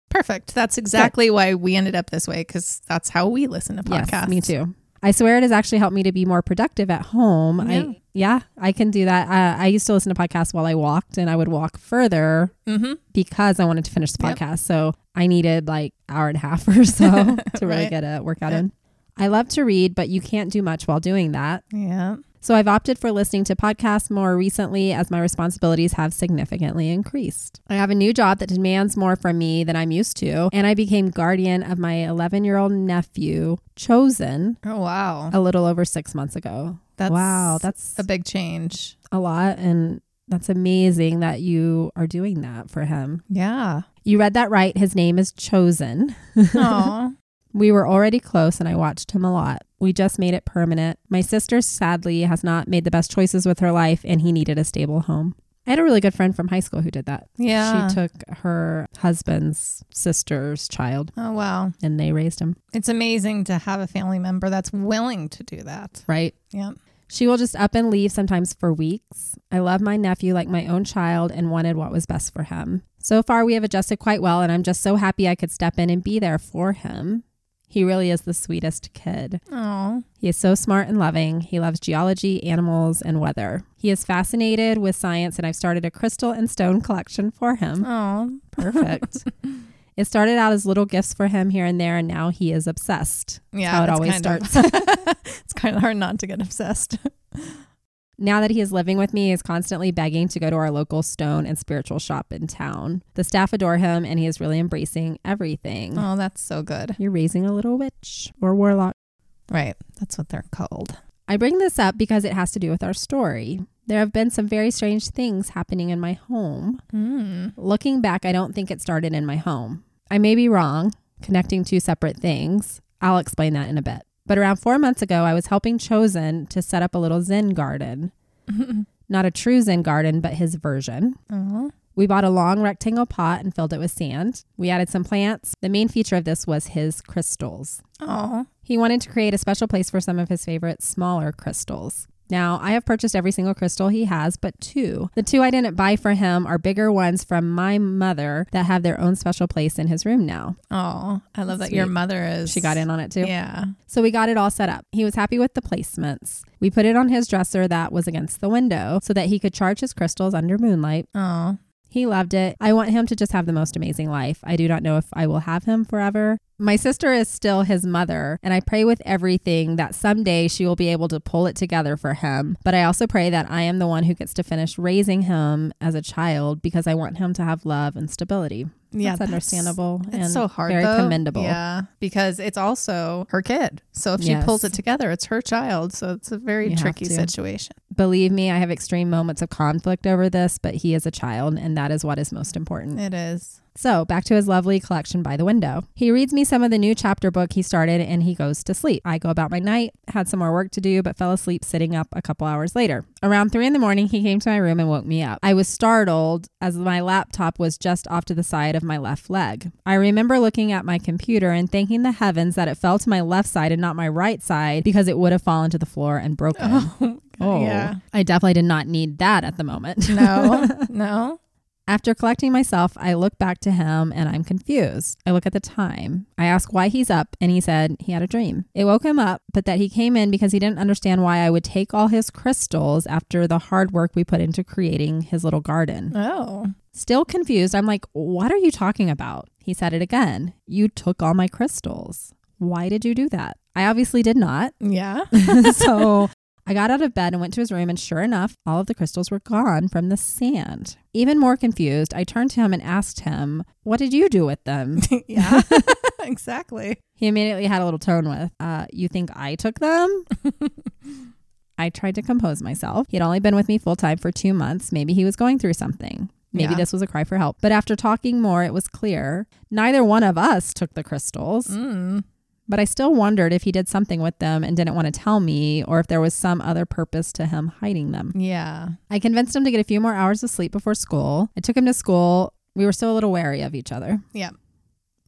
Perfect. That's exactly why we ended up this way because that's how we listen to podcasts. Yes, me too. I swear it has actually helped me to be more productive at home. Yeah. I yeah, I can do that. Uh, I used to listen to podcasts while I walked, and I would walk further Mm-hmm. because I wanted to finish the Yep. podcast. So I needed like hour and a half or so to really Right. get a workout in. I love to read, but you can't do much while doing that. Yeah. So I've opted for listening to podcasts more recently as my responsibilities have significantly increased. I have a new job that demands more from me than I'm used to, and I became guardian of my 11 year old nephew, Chosen, Oh, wow. a little over six months ago. That's wow, that's a big change. a lot. And that's amazing that you are doing that for him. Yeah. You read that right. His name is Chosen. Oh, We were already close and I watched him a lot. We just made it permanent. My sister sadly has not made the best choices with her life and he needed a stable home. I had a really good friend from high school who did that. yeah. She took her husband's sister's child oh, wow. and they raised him, It's amazing to have a family member that's willing to do that. right? Yeah. She will just up and leave sometimes for weeks. I love my nephew like my own child and wanted what was best for him. So far, we have adjusted quite well, and I'm just so happy I could step in and be there for him. He really is the sweetest kid. Oh, He is so smart and loving. He loves geology, animals, and weather. He is fascinated with science, and I've started a crystal and stone collection for him. oh, Perfect. it started out as little gifts for him here and there, and now he is obsessed. yeah. how it always starts. of- it's kind of hard not to get obsessed. Now that he is living with me, he is constantly begging to go to our local stone and spiritual shop in town. The staff adore him, and he is really embracing everything. Oh, that's so good. You're raising a little witch or warlock. Right. That's what they're called. I bring this up because it has to do with our story. There have been some very strange things happening in my home. Hmm. Looking back, I don't think it started in my home. I may be wrong, connecting two separate things. I'll explain that in a bit. But around four months ago, I was helping Chosen to set up a little Zen garden. Not a true Zen garden, but his version. Oh. We bought a long rectangle pot and filled it with sand. We added some plants. The main feature of this was his crystals. Oh. He wanted to create a special place for some of his favorite smaller crystals. Now, I have purchased every single crystal he has, but two. The two I didn't buy for him are bigger ones from my mother that have their own special place in his room now. Oh. I love that your mother is. She got in on it too. Yeah. So we got it all set up. He was happy with the placements. We put it on his dresser that was against the window so that he could charge his crystals under moonlight. Oh. He loved it. I want him to just have the most amazing life. I do not know if I will have him forever. My sister is still his mother, and I pray with everything that someday she will be able to pull it together for him. But I also pray that I am the one who gets to finish raising him as a child because I want him to have love and stability. Yeah. that's understandable It's and so hard. very though. commendable. Yeah. Because it's also her kid. So if she Yes. pulls it together, it's her child. So it's a very You tricky situation. Believe me, I have extreme moments of conflict over this, but he is a child, and that is what is most important. It is. So, back to his lovely collection by the window. He reads me some of the new chapter book he started and he goes to sleep. I go about my night, had some more work to do, but fell asleep sitting up a couple hours later. Around three in the morning, he came to my room and woke me up. I was startled as my laptop was just off to the side of my left leg. I remember looking at my computer and thanking the heavens that it fell to my left side and not my right side because it would have fallen to the floor and broken. Oh, oh, yeah. I definitely did not need that at the moment. No. no. After collecting myself, I look back to him and I'm confused. I look at the time. I ask why he's up, and he said he had a dream. It woke him up, but that he came in because he didn't understand why I would take all his crystals after the hard work we put into creating his little garden. Oh. Still confused, I'm like, What are you talking about? He said it again. You took all my crystals. Why did you do that? I obviously did not. Yeah. so I got out of bed and went to his room, and sure enough, all of the crystals were gone from the sand. Even more confused, I turned to him and asked him, What did you do with them? yeah. exactly. he immediately had a little tone with, uh, You think I took them? I tried to compose myself. He had only been with me full time for two months. Maybe he was going through something. Maybe Yeah. this was a cry for help. But after talking more, it was clear neither one of us took the crystals. Mm. But I still wondered if he did something with them and didn't want to tell me, or if there was some other purpose to him hiding them. Yeah. I convinced him to get a few more hours of sleep before school. I took him to school. We were still a little wary of each other. Yeah.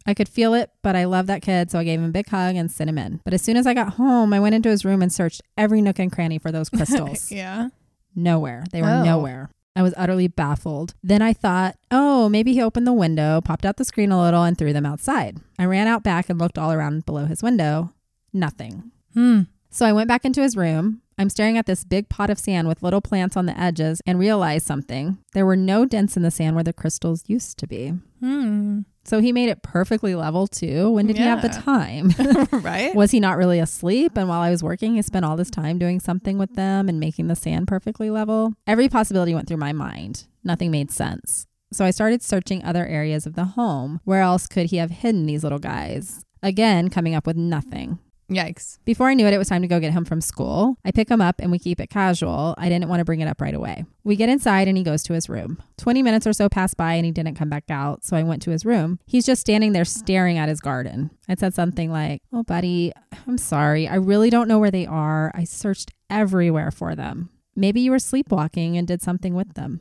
I could feel it, but I love that kid, so I gave him a big hug and sent him in. But as soon as I got home, I went into his room and searched every nook and cranny for those crystals. Yeah. Nowhere. They were Oh. nowhere. I was utterly baffled. Then I thought, oh, maybe he opened the window, popped out the screen a little, and threw them outside. I ran out back and looked all around below his window. Nothing. Hmm. So I went back into his room. I'm staring at this big pot of sand with little plants on the edges and realized something. There were no dents in the sand where the crystals used to be. Hmm. So he made it perfectly level too. When did he have the time? right. was he not really asleep? And while I was working, he spent all this time doing something with them and making the sand perfectly level? Every possibility went through my mind. Nothing made sense. So I started searching other areas of the home. Where else could he have hidden these little guys? Again, coming up with nothing. Yikes. Before I knew it, it was time to go get him from school. I pick him up and we keep it casual. I didn't want to bring it up right away. We get inside and he goes to his room. 20 minutes or so pass by and he didn't come back out, so I went to his room. He's just standing there staring at his garden. I said something like, Oh, buddy, I'm sorry. I really don't know where they are. I searched everywhere for them. Maybe you were sleepwalking and did something with them.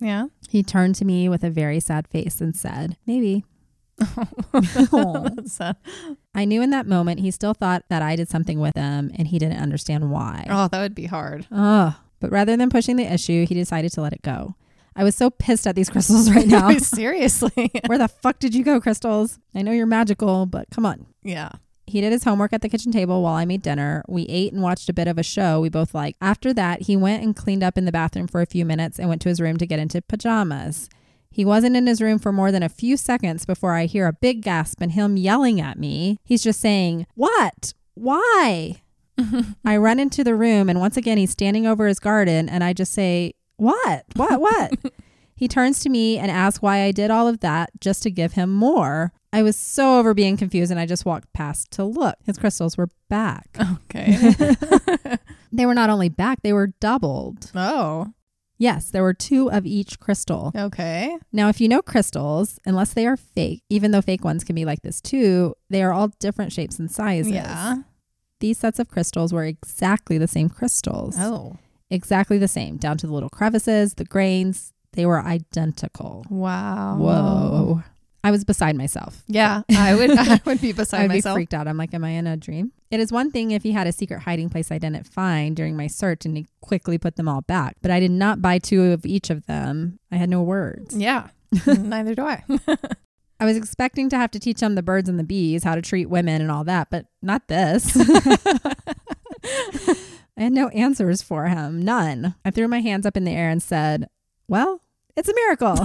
Yeah. He turned to me with a very sad face and said, Maybe. oh, That's sad. I knew in that moment he still thought that I did something with him and he didn't understand why. Oh, that would be hard. Ugh. But rather than pushing the issue, he decided to let it go. I was so pissed at these crystals right now. Seriously. Where the fuck did you go, crystals? I know you're magical, but come on. yeah. He did his homework at the kitchen table while I made dinner. We ate and watched a bit of a show we both liked. After that, he went and cleaned up in the bathroom for a few minutes and went to his room to get into pajamas. He wasn't in his room for more than a few seconds before I hear a big gasp and him yelling at me. He's just saying, What? Why? I run into the room and once again he's standing over his garden and I just say, What? What? What? he turns to me and asks why I did all of that just to give him more. I was so over being confused and I just walked past to look. His crystals were back. Okay. They were not only back, they were doubled. Oh, Yes, there were two of each crystal. okay. Now, if you know crystals, unless they are fake, even though fake ones can be like this too, they are all different shapes and sizes. Yeah. These sets of crystals were exactly the same crystals. Oh, Exactly the same, down to the little crevices, the grains. They were identical. wow. Whoa. I was beside myself. Yeah, I would. I would be beside I'd myself. be freaked out. I'm like, am I in a dream? It is one thing if he had a secret hiding place I didn't find during my search and he quickly put them all back, but I did not buy two of each of them. I had no words. Yeah. Neither do I. I was expecting to have to teach him the birds and the bees, how to treat women and all that, but not this. I had no answers for him, none. I threw my hands up in the air and said, Well, it's a miracle.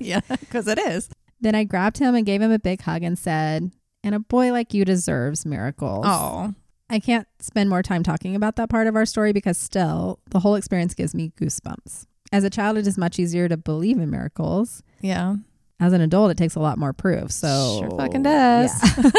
yeah, because it is. Then I grabbed him and gave him a big hug and said, And a boy like you deserves miracles. Oh, I can't spend more time talking about that part of our story because still, the whole experience gives me goosebumps. As a child, it is much easier to believe in miracles. yeah. As an adult, it takes a lot more proof. So Sure fucking does. Yeah.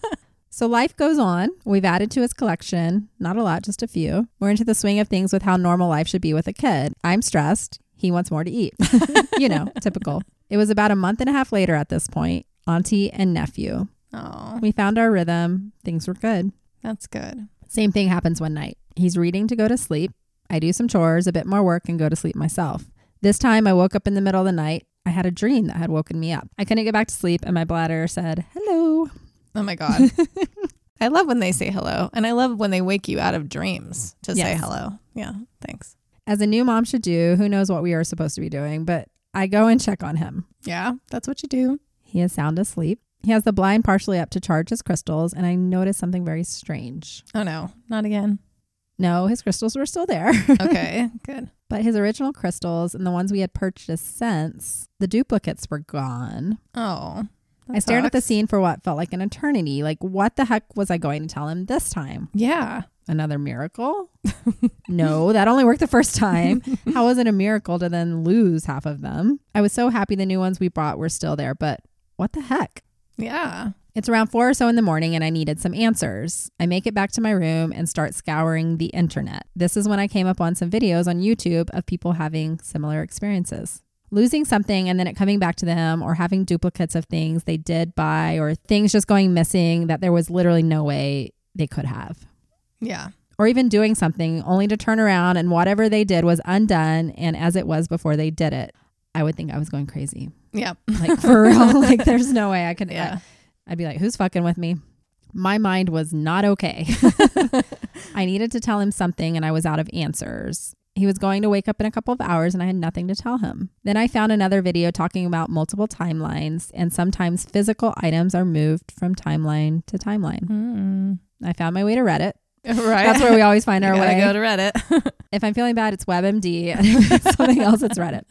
so life goes on. We've added to his collection, not a lot, just a few. We're into the swing of things with how normal life should be with a kid. I'm stressed. He wants more to eat. you know, typical. It was about a month and a half later at this point, auntie and nephew. Oh, We found our rhythm. Things were good. that's good. Same thing happens one night. He's reading to go to sleep. I do some chores, a bit more work, and go to sleep myself. This time I woke up in the middle of the night. I had a dream that had woken me up. I couldn't get back to sleep, and my bladder said, Hello. Oh my god. I love when they say hello, and I love when they wake you out of dreams to say hello. Yeah, thanks. As a new mom should do, who knows what we are supposed to be doing, but I go and check on him. Yeah, that's what you do. He is sound asleep. He has the blind partially up to charge his crystals, and I notice something very strange. Oh no, not again. No, his crystals were still there. Okay, good. but his original crystals and the ones we had purchased since, the duplicates were gone. Oh, I stared at the scene for what felt like an eternity. Like, what the heck was I going to tell him this time? Yeah. Another miracle? no, that only worked the first time. How was it a miracle to then lose half of them? I was so happy the new ones we bought were still there, but what the heck? Yeah. It's around four or so in the morning, and I needed some answers. I make it back to my room and start scouring the internet. This is when I came up on some videos on YouTube of people having similar experiences. Losing something and then it coming back to them, or having duplicates of things they did buy, or things just going missing that there was literally no way they could have. Yeah. Or even doing something only to turn around and whatever they did was undone and as it was before they did it. I would think I was going crazy. Yeah. Like for real. like there's no way I could. Yeah. I'd be like, who's fucking with me? My mind was not okay. I needed to tell him something and I was out of answers. He was going to wake up in a couple of hours and I had nothing to tell him. Then I found another video talking about multiple timelines and sometimes physical items are moved from timeline to timeline. Mm. I found my way to Reddit. Right. That's where we always find our way. go to Reddit. if I'm feeling bad, it's WebMD. And if it's something else, it's Reddit.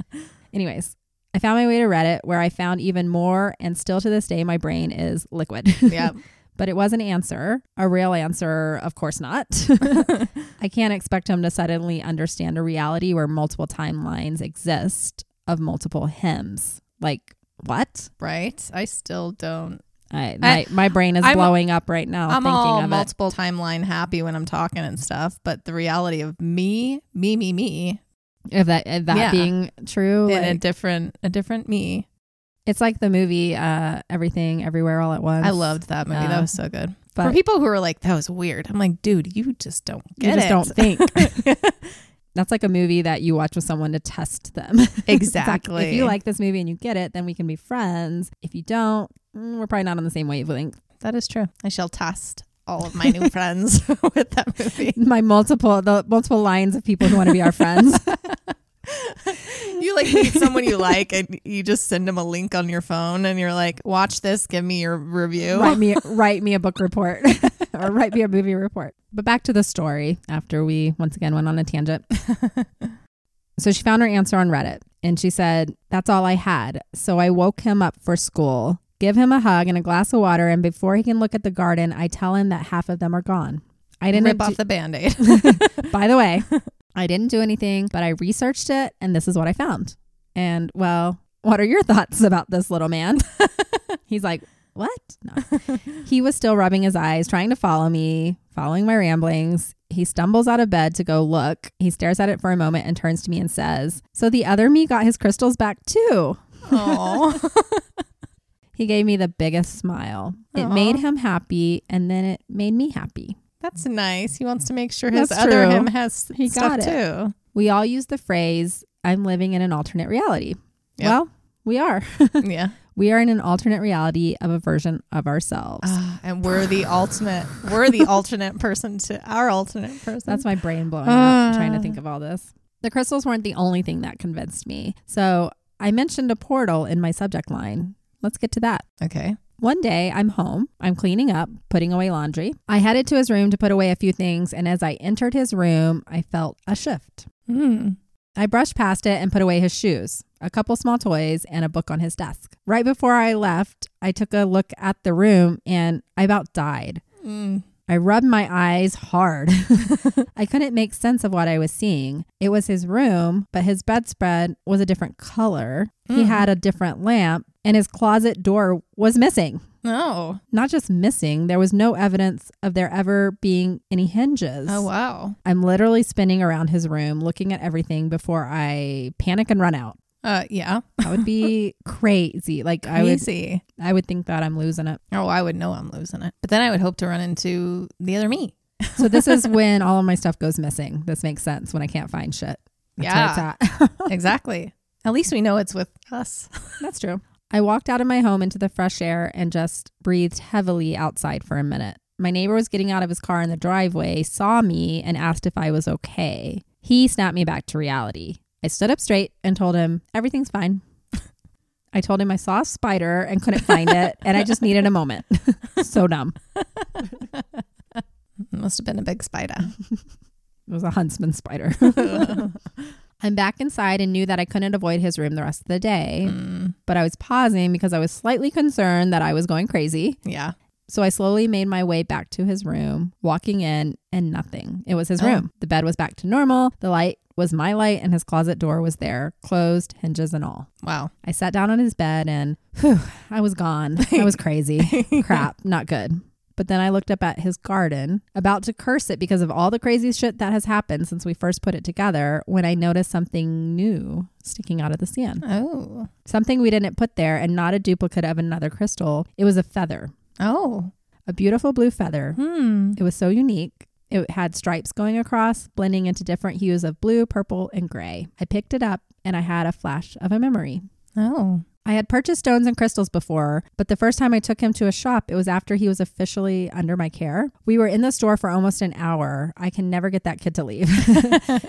Anyways, I found my way to Reddit where I found even more, and still to this day, my brain is liquid. yeah. but it was an answer, a real answer, of course not. I can't expect him to suddenly understand a reality where multiple timelines exist of multiple hymns. Like, what? Right. I still don't. I, my, my brain is I'm- blowing up right now I'm thinking all of it. multiple timeline happy when I'm talking and stuff, but the reality of me, me, me, me, Of that, of that Yeah. being true. in a different, a different me. it's like the movie uh, Everything Everywhere All at Once. I loved that movie. Uh, that was so good. but For people who are like, that was weird. I'm like, dude, you just don't you get just it. don't think. That's like a movie that you watch with someone to test them. It's like, Exactly. if you like this movie and you get it, then we can be friends. If you don't, Mm, we're probably not on the same wavelength. that is true. I shall test all of my new friends with that movie. My multiple, the multiple lines of people who want to be our friends. You like meet someone you like and you just send them a link on your phone and you're like, watch this, give me your review. write me, write me a book report or write me a movie report. But back to the story. After we once again went on a tangent. So she found her answer on Reddit and she said, That's all I had. So I woke him up for school, give him a hug and a glass of water, and before he can look at the garden, I tell him that half of them are gone. I didn't Rip do- off the band aid. by the way, I didn't do anything, but I researched it and this is what I found. And well, what are your thoughts about this little man? He's like, What? No. he was still rubbing his eyes, trying to follow me Following my ramblings, he stumbles out of bed to go look. He stares at it for a moment and turns to me and says, So the other me got his crystals back too. Oh. He gave me the biggest smile. It made him happy and then it made me happy. That's nice. He wants to make sure his That's other true. him has He got it. too. We all use the phrase, I'm living in an alternate reality. Yep. Well, we are. yeah. we are in an alternate reality of a version of ourselves. Ah, and we're the alternate. We're the alternate person to our alternate person. That's my brain blowing Ah. up trying to think of all this. The crystals weren't the only thing that convinced me. So I mentioned a portal in my subject line. Let's get to that. okay. One day I'm home, I'm cleaning up, putting away laundry. I headed to his room to put away a few things, and as I entered his room, I felt a shift. Hmm. I brushed past it and put away his shoes, a couple small toys, and a book on his desk. Right before I left, I took a look at the room and I about died. Mm. I rubbed my eyes hard. I couldn't make sense of what I was seeing. It was his room, but his bedspread was a different color. He Mm. had a different lamp, and his closet door was missing. Oh. Not just missing, there was no evidence of there ever being any hinges. Oh wow. I'm literally spinning around his room looking at everything before I panic and run out. Uh yeah. That would be crazy. Like I would Crazy. I would think that I'm losing it. Oh, I would know I'm losing it. But then I would hope to run into the other me. So this is when all of my stuff goes missing. This makes sense when I can't find shit. That's Yeah. where it's at. exactly. At least we know it's with us. That's true. I walked out of my home into the fresh air and just breathed heavily outside for a minute. My neighbor was getting out of his car in the driveway, saw me, and asked if I was okay. He snapped me back to reality. I stood up straight and told him, Everything's fine. I told him I saw a spider and couldn't find it, and I just needed a moment. so dumb. Must have been a big spider. It was a huntsman spider. I'm back inside and knew that I couldn't avoid his room the rest of the day, Mm, but I was pausing because I was slightly concerned that I was going crazy. yeah. So I slowly made my way back to his room, walking in, and nothing. It was his Oh. room. The bed was back to normal. The light was my light, and his closet door was there, closed, hinges and all. Wow. I sat down on his bed and whew, I was gone. I was crazy. Crap, not good. But then I looked up at his garden, about to curse it because of all the crazy shit that has happened since we first put it together, when I noticed something new sticking out of the sand. Oh. Something we didn't put there and not a duplicate of another crystal. It was a feather, Oh. a beautiful blue feather. Hmm. It was so unique. It had stripes going across, blending into different hues of blue, purple, and gray. I picked it up and I had a flash of a memory. Oh. I had purchased stones and crystals before, but the first time I took him to a shop, it was after he was officially under my care. We were in the store for almost an hour. I can never get that kid to leave.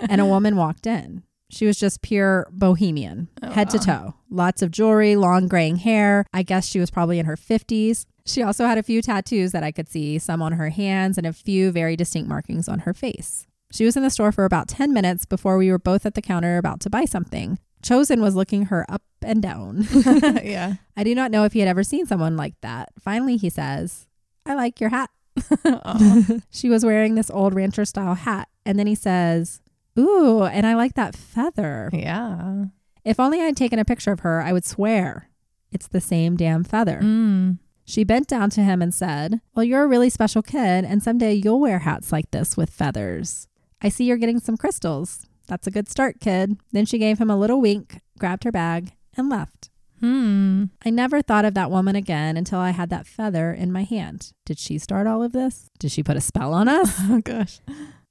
and a woman walked in. She was just pure bohemian, Oh, head to toe. Lots of jewelry, long graying hair. I guess she was probably in her 50s. She also had a few tattoos that I could see, some on her hands and a few very distinct markings on her face. She was in the store for about 10 minutes before we were both at the counter about to buy something. Chosen was looking her up and down. yeah. I do not know if he had ever seen someone like that. Finally, he says, I like your hat. She was wearing this old rancher style hat. And then he says, Ooh, and I like that feather. yeah. If only I'd taken a picture of her, I would swear it's the same damn feather. Mm. She bent down to him and said, Well, you're a really special kid, and someday you'll wear hats like this with feathers. I see you're getting some crystals. That's a good start, kid. Then she gave him a little wink, grabbed her bag, and left. Hmm. I never thought of that woman again until I had that feather in my hand. Did she start all of this? Did she put a spell on us? Oh gosh.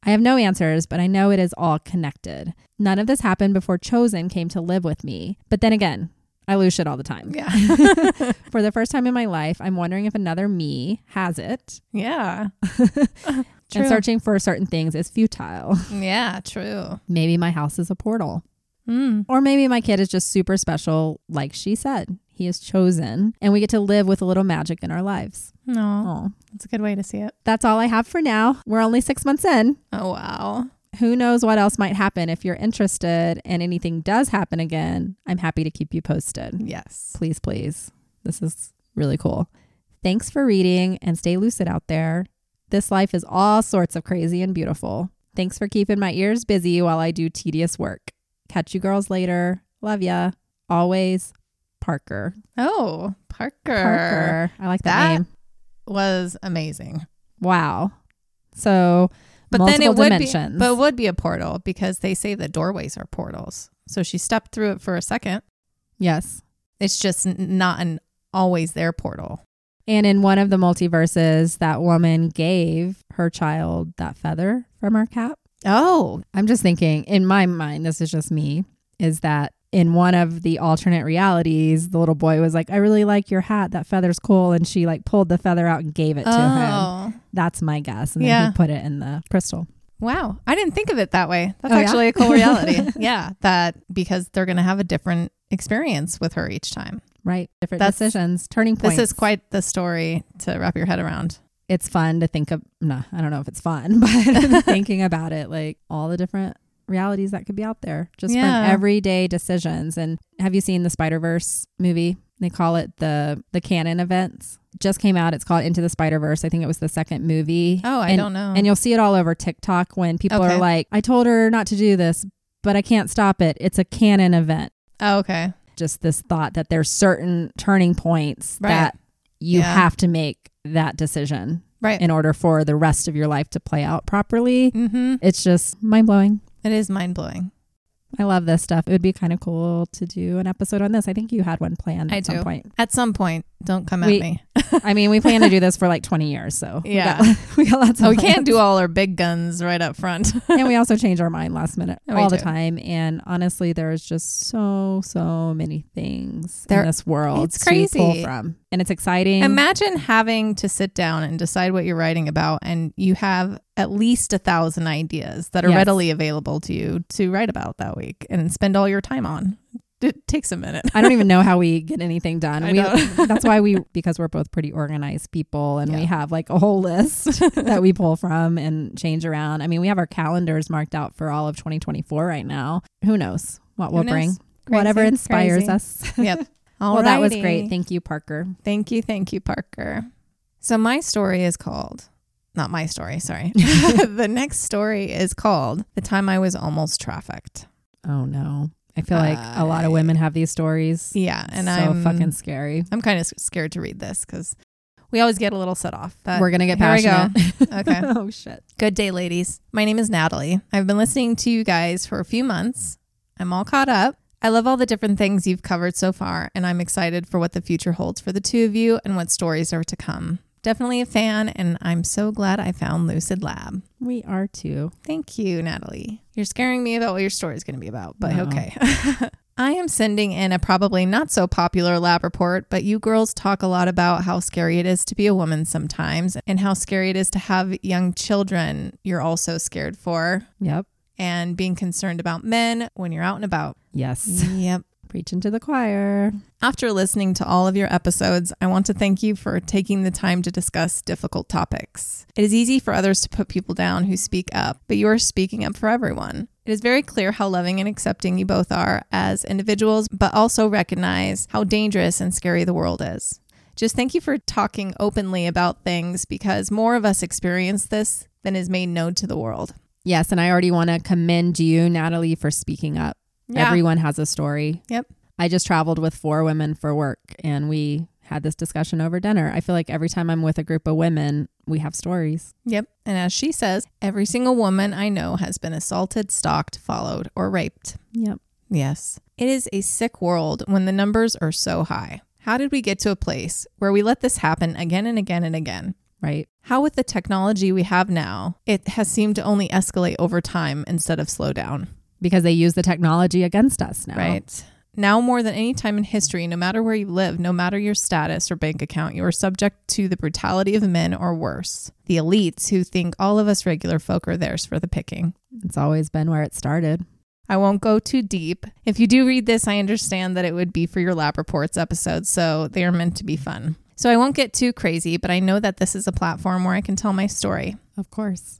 I have no answers, but I know it is all connected. None of this happened before Chosen came to live with me. But then again, I lose shit all the time. Yeah. For the first time in my life, I'm wondering if another me has it. yeah. And searching for certain things is futile. Yeah. True. Maybe my house is a portal. Mm. Or maybe my kid is just super special, like she said. He is chosen, and we get to live with a little magic in our lives. No. That's a good way to see it. that's all I have for now. We're only six months in. Oh wow. Who knows what else might happen if you're interested and anything does happen again? I'm happy to keep you posted. Yes. Please, please. This is really cool. Thanks for reading and stay lucid out there. This life is all sorts of crazy and beautiful. Thanks for keeping my ears busy while I do tedious work. Catch you girls later. Love ya. Always, Parker. Oh, Parker. Parker. I like that, That- name. was amazing. Wow. So, But then it multiple would be, but it would be a portal because they say that doorways are portals. So she stepped through it for a second. yes. It's just not an always there portal. And in one of the multiverses, that woman gave her child that feather from her cap. Oh, I'm just thinking, in my mind, this is just me, is that in one of the alternate realities, the little boy was like, I really like your hat. That feather's cool. And she like pulled the feather out and gave it to him. oh, That's my guess. And then Yeah. he put it in the crystal. wow! I didn't think of it that way. That's Oh, yeah? actually a cool reality. yeah, that because they're going to have a different experience with her each time. Right. Different That's- decisions, turning points. This is quite the story to wrap your head around. It's fun to think of. No, I don't know if it's fun, but thinking about it, like all the different realities that could be out there just Yeah. from everyday decisions. And have you seen the Spider Verse movie? They call it the the canon events. Just came out. It's called Into the Spider Verse. I think it was the second movie. Oh, I And- don't know. And you'll see it all over TikTok when people Okay. are like, "I told her not to do this, but I can't stop it. It's a canon event." oh, okay. Just this thought that there's certain turning points Right. that you Yeah. have to make that decision Right. in order for the rest of your life to play out properly. mm-hmm. It's just mind blowing. It is mind blowing. I love this stuff. It would be kind of cool to do an episode on this. I think you had one planned I at some do. point. At some point, don't come at me. I mean, we plan to do this for like 20 years, so we Yeah. got, we got lots of Oh, we can't do all our big guns right up front. and we also change our mind last minute Oh, we all the time. And honestly, there's just so so many things There- in this world it's to pull crazy. from, and it's exciting. Imagine having to sit down and decide what you're writing about, and you have at least a thousand ideas that are Yes. readily available to you to write about that week and spend all your time on. It takes a minute. I don't even know how we get anything done. I we, that's why we, because we're both pretty organized people and we have like a whole list that we pull from and change around. I mean, we have our calendars marked out for all of 2024 right now. Who knows what we'll knows? bring? Crazy, Whatever inspires crazy. us. Yep. well, that was great. Thank you, Parker. Thank you, thank you, Parker. So my story is called not my story, sorry. the next story is called The Time I Was Almost Trafficked. Oh, no. I feel like a lot of women have these stories. Yeah, and so I'm fucking scary. I'm kind of scared to read this because we always get a little set off. But We're going to get here we go. Okay. oh, shit. Good day, ladies. My name is Natalie. I've been listening to you guys for a few months. I'm all caught up. I love all the different things you've covered so far, and I'm excited for what the future holds for the two of you and what stories are to come. Definitely a fan, and I'm so glad I found Lucid Lab. We are too. Thank you, Natalie. You're scaring me about what your story is going to be about, but No. okay. I am sending in a probably not so popular lab report, but you girls talk a lot about how scary it is to be a woman sometimes and how scary it is to have young children you're also scared for Yep. and being concerned about men when you're out and about. Yes. Yep. Preaching to the choir. After listening to all of your episodes, I want to thank you for taking the time to discuss difficult topics. It is easy for others to put people down who speak up, but you are speaking up for everyone. It is very clear how loving and accepting you both are as individuals, but also recognize how dangerous and scary the world is. Just thank you for talking openly about things because more of us experience this than is made known to the world. Yes. And I already want to commend you, Natalie, for speaking up. Everyone has a story. Yep. I just traveled with four women for work and we had this discussion over dinner. I feel like every time I'm with a group of women, we have stories. Yep. And as she says, every single woman I know has been assaulted, stalked, followed, or raped. Yep. Yes. It is a sick world when the numbers are so high. How did we get to a place where we let this happen again and again and again? Right. How, with the technology we have now, it has seemed to only escalate over time instead of slow down. Because they use the technology against us now. Right. Now, more than any time in history, no matter where you live, no matter your status or bank account, you are subject to the brutality of men or worse. The elites who think all of us regular folk are theirs for the picking. It's always been where it started. I won't go too deep. If you do read this, I understand that it would be for your lab reports episode, so they are meant to be fun. So I won't get too crazy, but I know that this is a platform where I can tell my story. Of course.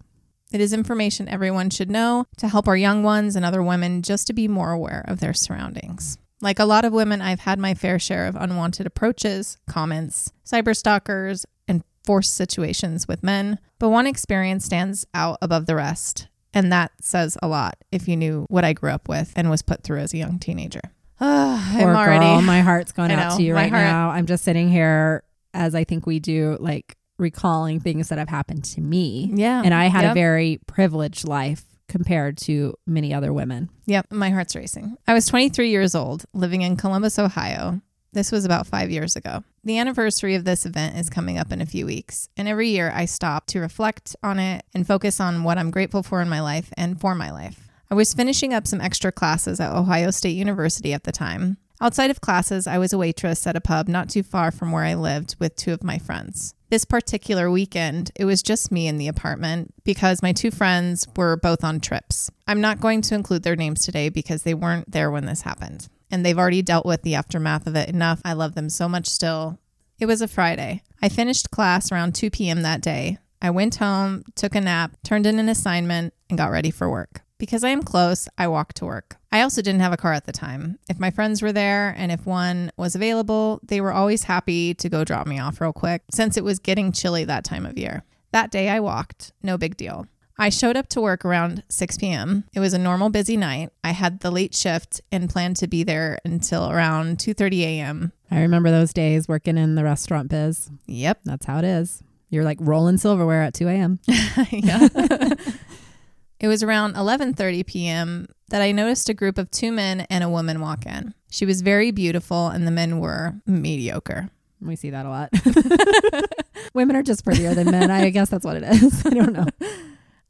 It is information everyone should know to help our young ones and other women just to be more aware of their surroundings. Like a lot of women, I've had my fair share of unwanted approaches, comments, cyberstalkers, and forced situations with men. But one experience stands out above the rest. And that says a lot if you knew what I grew up with and was put through as a young teenager. Ah, I'm already. girl, my heart's going out to you right heart- now. I'm just sitting here as I think we do like recalling things that have happened to me. Yeah. And I had Yep. a very privileged life compared to many other women. Yep, my heart's racing. I was 23 years old, living in Columbus, Ohio. This was about five years ago. The anniversary of this event is coming up in a few weeks, and every year I stop to reflect on it and focus on what I'm grateful for in my life and for my life. I was finishing up some extra classes at Ohio State University at the time. Outside of classes, I was a waitress at a pub not too far from where I lived with two of my friends. This particular weekend, it was just me in the apartment because my two friends were both on trips. I'm not going to include their names today because they weren't there when this happened. And they've already dealt with the aftermath of it enough. I love them so much still. It was a Friday. I finished class around 2 p.m. that day. I went home, took a nap, turned in an assignment, and got ready for work. Because I am close, I walk to work. I also didn't have a car at the time. If my friends were there and if one was available, they were always happy to go drop me off real quick since it was getting chilly that time of year. That day I walked, no big deal. I showed up to work around 6 p.m. It was a normal busy night. I had the late shift and planned to be there until around 2:30 a.m. I remember those days working in the restaurant biz. Yep. That's how it is. You're like rolling silverware at 2 a.m. yeah. it was around 11:30 p.m. that I noticed a group of two men and a woman walk in. She was very beautiful and the men were mediocre. We see that a lot. Women are just prettier than men. I guess that's what it is. I don't know.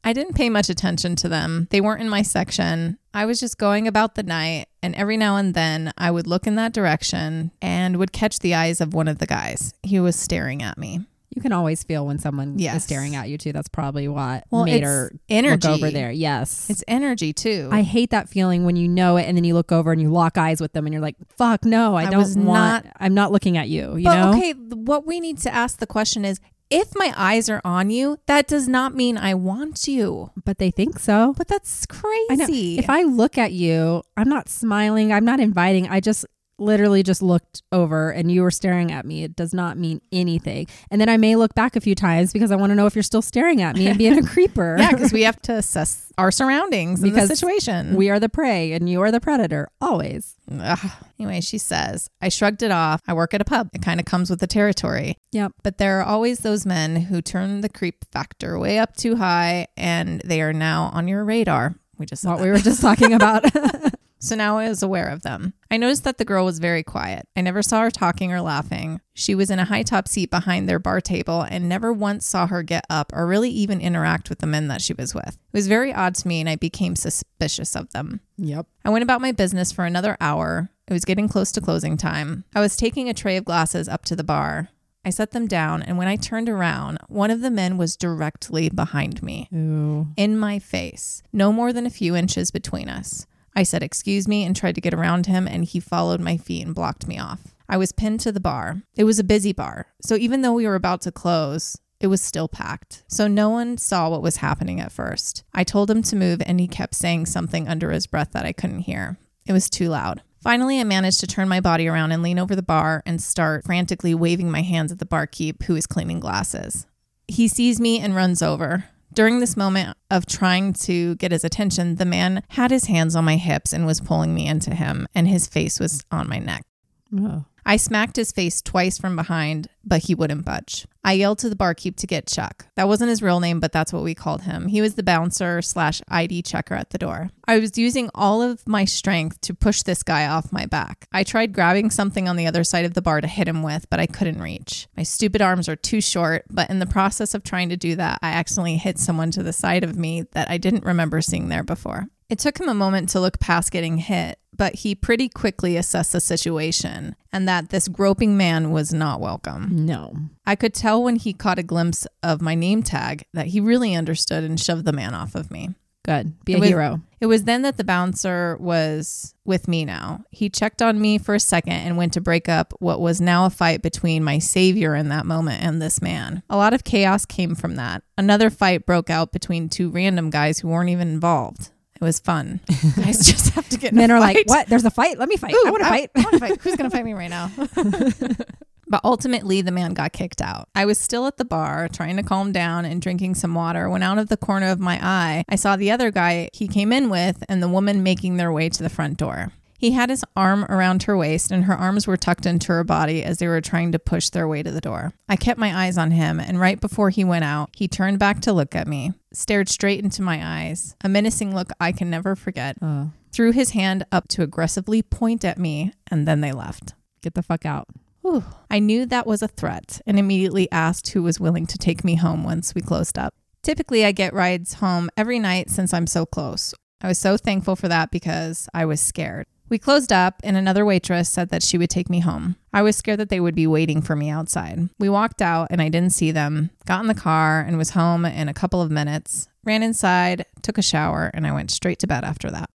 I didn't pay much attention to them. They weren't in my section. I was just going about the night, and every now and then I would look in that direction and would catch the eyes of one of the guys. He was staring at me. You can always feel when someone Yes. is staring at you too. That's probably what Well, made her energy. look over there. Yes. It's energy too. I hate that feeling when you know it and then you look over and you lock eyes with them and you're like, fuck no, I, I don't want I'm not looking at you, you but know? okay, what we need to ask the question is if my eyes are on you, that does not mean I want you. But they think so. But that's crazy. I. If I look at you, I'm not smiling, I'm not inviting. I just literally just looked over and you were staring at me. It does not mean anything. And then I may look back a few times because I want to know if you're still staring at me and being a creeper. yeah, because we have to assess our surroundings in Because the situation. we are the prey and you are the predator always. Ugh. Anyway, she says, I shrugged it off. I work at a pub. It kind of comes with the territory. Yep. But there are always those men who turn the creep factor way up too high and they are now on your radar. We just What that. we were just talking about. So now I was aware of them. I noticed that the girl was very quiet. I never saw her talking or laughing. She was in a high top seat behind their bar table and never once saw her get up or really even interact with the men that she was with. It was very odd to me and I became suspicious of them. yep. I went about my business for another hour. It was getting close to closing time. I was taking a tray of glasses up to the bar. I set them down, and when I turned around, one of the men was directly behind me, Ooh. in my face, no more than a few inches between us. I said, Excuse me, and tried to get around him, and he followed my feet and blocked me off. I was pinned to the bar. It was a busy bar, so even though we were about to close, it was still packed. So no one saw what was happening at first. I told him to move, and he kept saying something under his breath that I couldn't hear. It was too loud. Finally, I managed to turn my body around and lean over the bar and start frantically waving my hands at the barkeep who was cleaning glasses. He sees me and runs over. During this moment of trying to get his attention, the man had his hands on my hips and was pulling me into him, and his face was on my neck. Oh. I smacked his face twice from behind, but he wouldn't budge. I yelled to the barkeep to get Chuck. That wasn't his real name, but that's what we called him. He was the bouncer slash ID checker at the door. I was using all of my strength to push this guy off my back. I tried grabbing something on the other side of the bar to hit him with, but I couldn't reach. My stupid arms are too short, but in the process of trying to do that, I accidentally hit someone to the side of me that I didn't remember seeing there before. It took him a moment to look past getting hit, but he pretty quickly assessed the situation and that this groping man was not welcome. No. I could tell when he caught a glimpse of my name tag that he really understood and shoved the man off of me. Good. Be It a was- hero. It was then that the bouncer was with me now. He checked on me for a second and went to break up what was now a fight between my savior in that moment and this man. A lot of chaos came from that. Another fight broke out between two random guys who weren't even involved. It was fun. guys just have to get Men are like, what? There's a fight? Let me fight. Ooh, I want to fight. I want to fight. Who's going to fight me right now? but ultimately, the man got kicked out. I was still at the bar, trying to calm down and drinking some water, when out of the corner of my eye, I saw the other guy he came in with and the woman making their way to the front door. He had his arm around her waist, and her arms were tucked into her body as they were trying to push their way to the door. I kept my eyes on him, and right before he went out, he turned back to look at me, stared straight into my eyes, a menacing look I can never forget, Oh, threw his hand up to aggressively point at me, and then they left. get the fuck out. Whew. I knew that was a threat and immediately asked who was willing to take me home once we closed up. Typically, I get rides home every night since I'm so close. I was so thankful for that because I was scared. We closed up, and another waitress said that she would take me home. I was scared that they would be waiting for me outside. We walked out, and I didn't see them, got in the car, and was home in a couple of minutes, ran inside, took a shower, and I went straight to bed after that.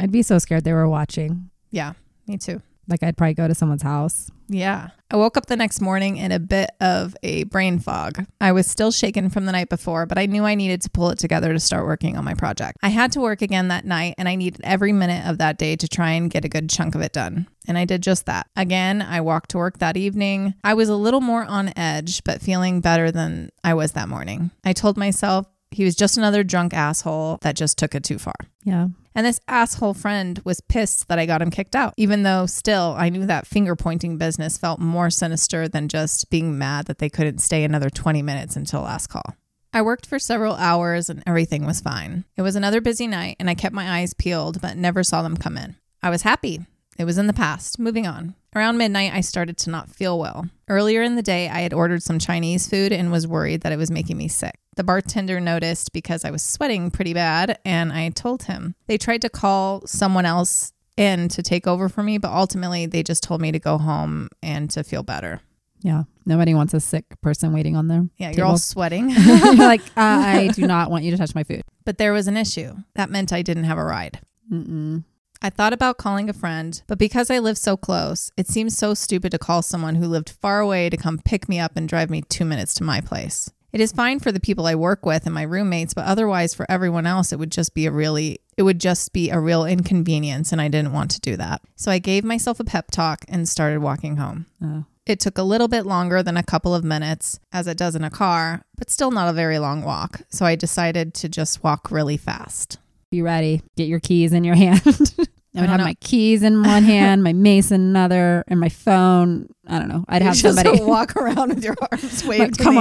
I'd be so scared they were watching. Yeah, me too. Like I'd probably go to someone's house. Yeah. I woke up the next morning in a bit of a brain fog. I was still shaken from the night before, but I knew I needed to pull it together to start working on my project. I had to work again that night, and I needed every minute of that day to try and get a good chunk of it done. And I did just that. Again, I walked to work that evening. I was a little more on edge, but feeling better than I was that morning. I told myself he was just another drunk asshole that just took it too far. Yeah. And this asshole friend was pissed that I got him kicked out, even though still I knew that finger pointing business felt more sinister than just being mad that they couldn't stay another 20 minutes until last call. I worked for several hours and everything was fine. It was another busy night and I kept my eyes peeled but never saw them come in. I was happy. It was in the past. Moving on. Around midnight, I started to not feel well. Earlier in the day, I had ordered some Chinese food and was worried that it was making me sick. The bartender noticed because I was sweating pretty bad, and I told him. They tried to call someone else in to take over for me, but ultimately, they just told me to go home and to feel better. Yeah. Nobody wants a sick person waiting on them. Yeah, you're all sweating. You're like, uh, I do not want you to touch my food. but there was an issue. That meant I didn't have a ride. Mm-mm. I thought about calling a friend, but because I live so close, it seems so stupid to call someone who lived far away to come pick me up and drive me two minutes to my place. It is fine for the people I work with and my roommates, but otherwise for everyone else, it would just be a really, it would just be a real inconvenience, and I didn't want to do that. So I gave myself a pep talk and started walking home. Oh. It took a little bit longer than a couple of minutes, as it does in a car, but still not a very long walk. So I decided to just walk really fast. Be ready. Get your keys in your hand. I would don't have know. my keys in one hand, my mace in another, and my phone. I don't know. I'd have just somebody. walk around with your arms waved come the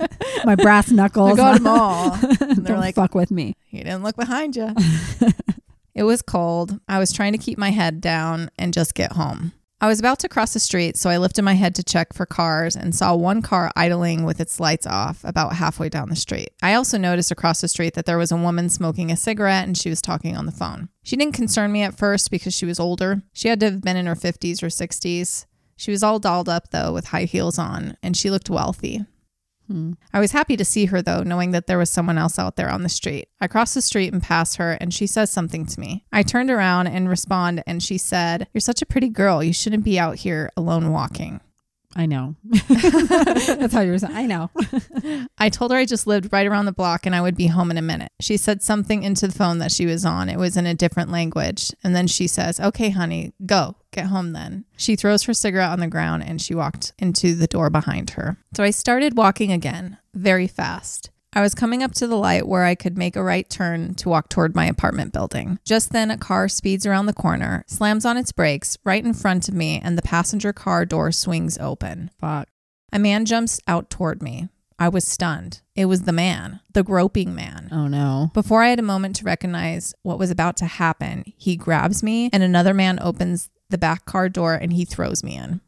on. my brass knuckles. I got them all. Don't they're like- fuck with me. You didn't look behind you. it was cold. I was trying to keep my head down and just get home. I was about to cross the street, so I lifted my head to check for cars and saw one car idling with its lights off about halfway down the street. I also noticed across the street that there was a woman smoking a cigarette and she was talking on the phone. She didn't concern me at first because she was older. She had to have been in her 50s or 60s. She was all dolled up, though, with high heels on, and she looked wealthy. I was happy to see her though, knowing that there was someone else out there on the street. I crossed the street and passed her, and she says something to me. I turned around and respond, and she said, You're such a pretty girl. You shouldn't be out here alone walking. I know. That's how you're saying. I know. I told her I just lived right around the block and I would be home in a minute. She said something into the phone that she was on. It was in a different language. And then she says, Okay, honey, go. Get home then. She throws her cigarette on the ground and she walked into the door behind her. So I started walking again, very fast. I was coming up to the light where I could make a right turn to walk toward my apartment building. Just then, a car speeds around the corner, slams on its brakes right in front of me, and the passenger car door swings open. Fuck. A man jumps out toward me. I was stunned. It was the man, the groping man. Oh no. Before I had a moment to recognize what was about to happen, he grabs me, and another man opens the back car door and he throws me in.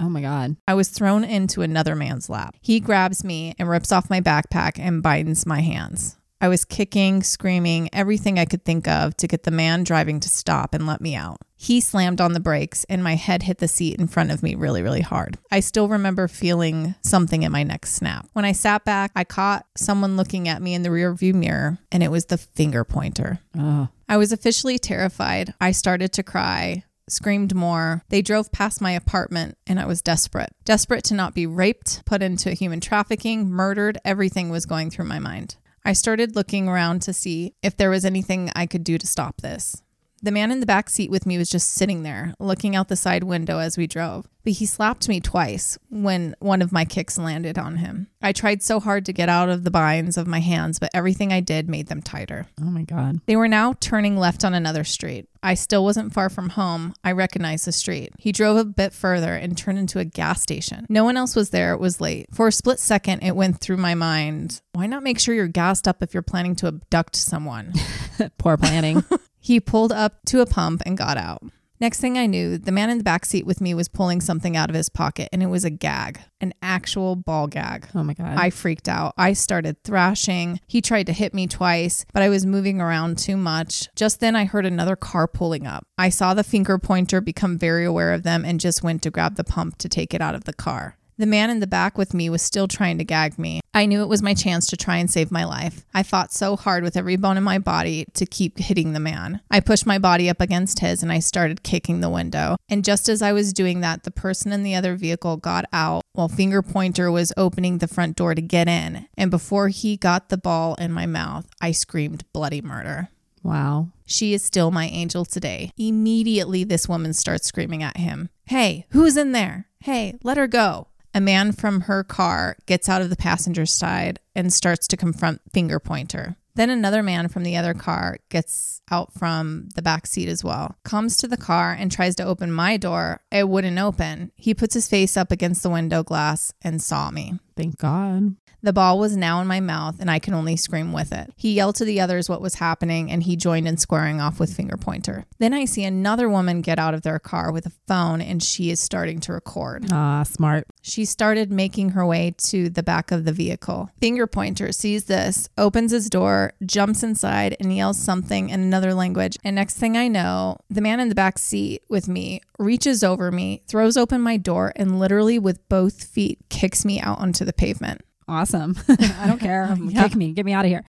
Oh my god. I was thrown into another man's lap. He grabs me and rips off my backpack and binds my hands. I was kicking, screaming, everything I could think of to get the man driving to stop and let me out. He slammed on the brakes and my head hit the seat in front of me really, really hard. I still remember feeling something in my neck snap. When I sat back, I caught someone looking at me in the rearview mirror and it was the finger pointer. Oh. I was officially terrified. I started to cry, screamed more. They drove past my apartment and I was desperate. Desperate to not be raped, put into human trafficking, murdered. Everything was going through my mind. I started looking around to see if there was anything I could do to stop this. The man in the back seat with me was just sitting there, looking out the side window as we drove. But he slapped me twice when one of my kicks landed on him. I tried so hard to get out of the binds of my hands, but everything I did made them tighter. Oh my God. They were now turning left on another street. I still wasn't far from home. I recognized the street. He drove a bit further and turned into a gas station. No one else was there. It was late. For a split second, it went through my mind why not make sure you're gassed up if you're planning to abduct someone? Poor planning. He pulled up to a pump and got out. Next thing I knew, the man in the back seat with me was pulling something out of his pocket, and it was a gag, an actual ball gag. oh my God. I freaked out. I started thrashing. He tried to hit me twice, but I was moving around too much. Just then, I heard another car pulling up. I saw the finger pointer become very aware of them and just went to grab the pump to take it out of the car. The man in the back with me was still trying to gag me. I knew it was my chance to try and save my life. I fought so hard with every bone in my body to keep hitting the man. I pushed my body up against his and I started kicking the window. And just as I was doing that, the person in the other vehicle got out while Finger Pointer was opening the front door to get in. And before he got the ball in my mouth, I screamed bloody murder. wow. She is still my angel today. Immediately, this woman starts screaming at him Hey, who's in there? Hey, let her go. A man from her car gets out of the passenger side and starts to confront Finger Pointer. Then another man from the other car gets out from the back seat as well, comes to the car and tries to open my door. It wouldn't open. He puts his face up against the window glass and saw me. Thank God. The ball was now in my mouth and I can only scream with it. He yelled to the others what was happening and he joined in squaring off with Finger Pointer. Then I see another woman get out of their car with a phone and she is starting to record. Ah, smart. She started making her way to the back of the vehicle. Finger Pointer sees this, opens his door, jumps inside, and yells something in another language. And next thing I know, the man in the back seat with me reaches over me, throws open my door, and literally with both feet kicks me out onto the pavement. Awesome. I don't care. Yeah. Kick me. Get me out of here.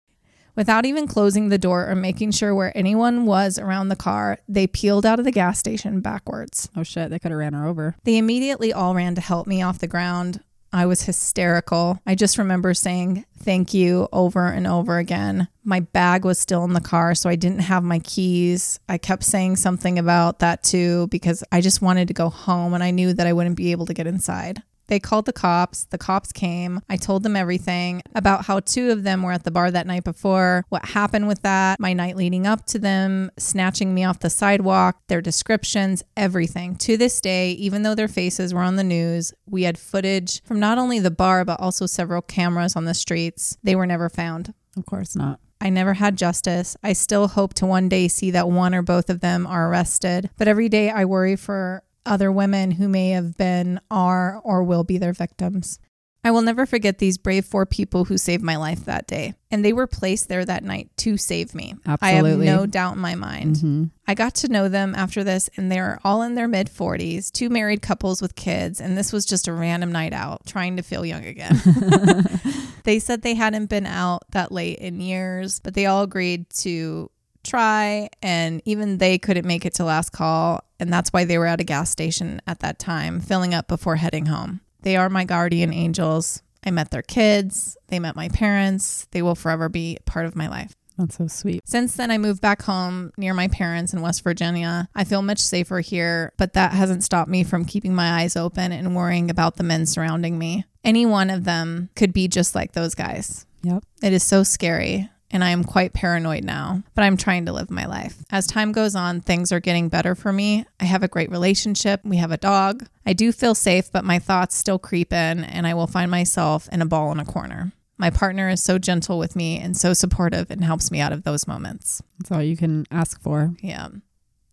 Without even closing the door or making sure where anyone was around the car, they peeled out of the gas station backwards. Oh shit. They could have ran her over. They immediately all ran to help me off the ground. I was hysterical. I just remember saying thank you over and over again. My bag was still in the car, so I didn't have my keys. I kept saying something about that too because I just wanted to go home and I knew that I wouldn't be able to get inside. They called the cops. The cops came. I told them everything about how two of them were at the bar that night before, what happened with that, my night leading up to them, snatching me off the sidewalk, their descriptions, everything. To this day, even though their faces were on the news, we had footage from not only the bar, but also several cameras on the streets. They were never found. Of course not. I never had justice. I still hope to one day see that one or both of them are arrested. But every day I worry for other women who may have been, are, or will be their victims. I will never forget these brave four people who saved my life that day. And they were placed there that night to save me. Absolutely. I have no doubt in my mind. hmm I got to know them after this, and they're all in their mid 40s, two married couples with kids. And this was just a random night out, trying to feel young again. they said they hadn't been out that late in years, but they all agreed to try. And even they couldn't make it to last call. And that's why they were at a gas station at that time, filling up before heading home. They are my guardian angels. I met their kids. They met my parents. They will forever be part of my life. That's so sweet. Since then, I moved back home near my parents in West Virginia. I feel much safer here, but that hasn't stopped me from keeping my eyes open and worrying about the men surrounding me. Any one of them could be just like those guys. Yep. It is so scary. And I am quite paranoid now, but I'm trying to live my life. As time goes on, things are getting better for me. I have a great relationship. We have a dog. I do feel safe, but my thoughts still creep in, and I will find myself in a ball in a corner. My partner is so gentle with me and so supportive and helps me out of those moments. That's all you can ask for. Yeah.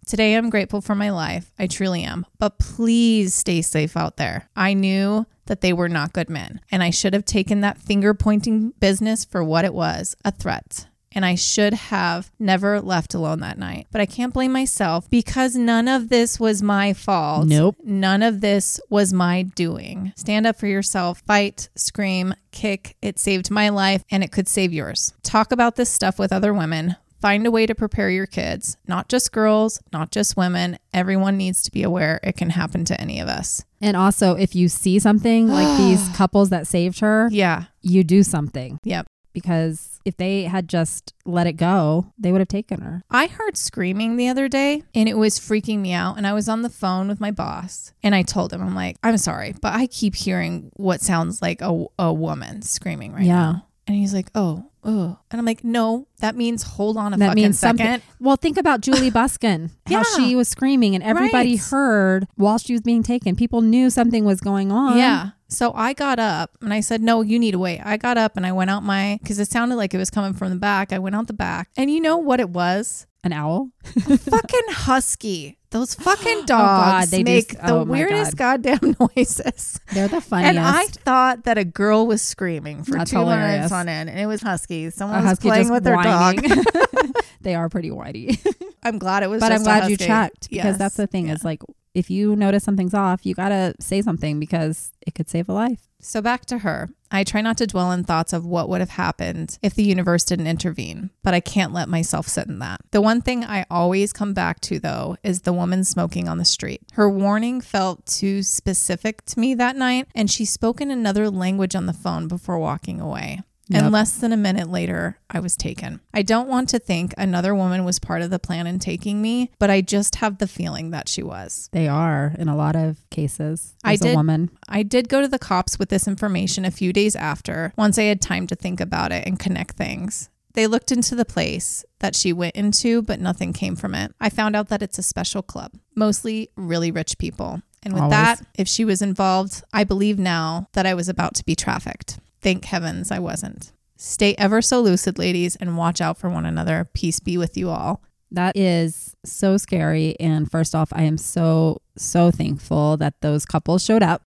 Today, I'm grateful for my life. I truly am. But please stay safe out there. I knew that they were not good men, and I should have taken that finger pointing business for what it was a threat. And I should have never left alone that night. But I can't blame myself because none of this was my fault. Nope. None of this was my doing. Stand up for yourself, fight, scream, kick. It saved my life and it could save yours. Talk about this stuff with other women. Find a way to prepare your kids, not just girls, not just women. Everyone needs to be aware it can happen to any of us. And also, if you see something like these couples that saved her, Yeah. you do something. Yep. because if they had just let it go, they would have taken her. I heard screaming the other day and it was freaking me out. And I was on the phone with my boss and I told him, I'm like, I'm sorry, but I keep hearing what sounds like a, a woman screaming right Yeah. now. And he's like, oh, oh. And I'm like, no, that means hold on a that fucking means second. something. Well, think about Julie Busken, how Yeah. she was screaming, and everybody Right. heard while she was being taken. People knew something was going on. Yeah. So I got up and I said, No, you need to wait. I got up and I went out my, because it sounded like it was coming from the back. I went out the back. And you know what it was? An owl. fucking husky. Those fucking Oh, God, dogs they make s- the oh, weirdest goddamn noises. They're the funniest. And I thought that a girl was screaming for That's two hilarious. minutes on end, and it was husky. a Someone was husky playing with their dog. they are pretty whiny. I'm glad it was. but I'm just a glad you checked because Yes. that's the thing Yeah. is like if you notice something's off, you gotta say something because it could save a life. So back to her. I try not to dwell in thoughts of what would have happened if the universe didn't intervene, but I can't let myself sit in that. The one thing I always come back to, though, is the woman smoking on the street. Her warning felt too specific to me that night, and she spoke in another language on the phone before walking away. Yep. And less than a minute later, I was taken. I don't want to think another woman was part of the plan in taking me, but I just have the feeling that she was. They are in a lot of cases. I As did- a woman. I did go to the cops with this information a few days after, once I had time to think about it and connect things. They looked into the place that she went into, but nothing came from it. I found out that it's a special club, mostly really rich people. And with Always. that, if she was involved, I believe now that I was about to be trafficked. Thank heavens I wasn't. Stay ever so lucid, ladies, and watch out for one another. Peace be with you all. That is so scary. And first off, I am so, so thankful that those couples showed up.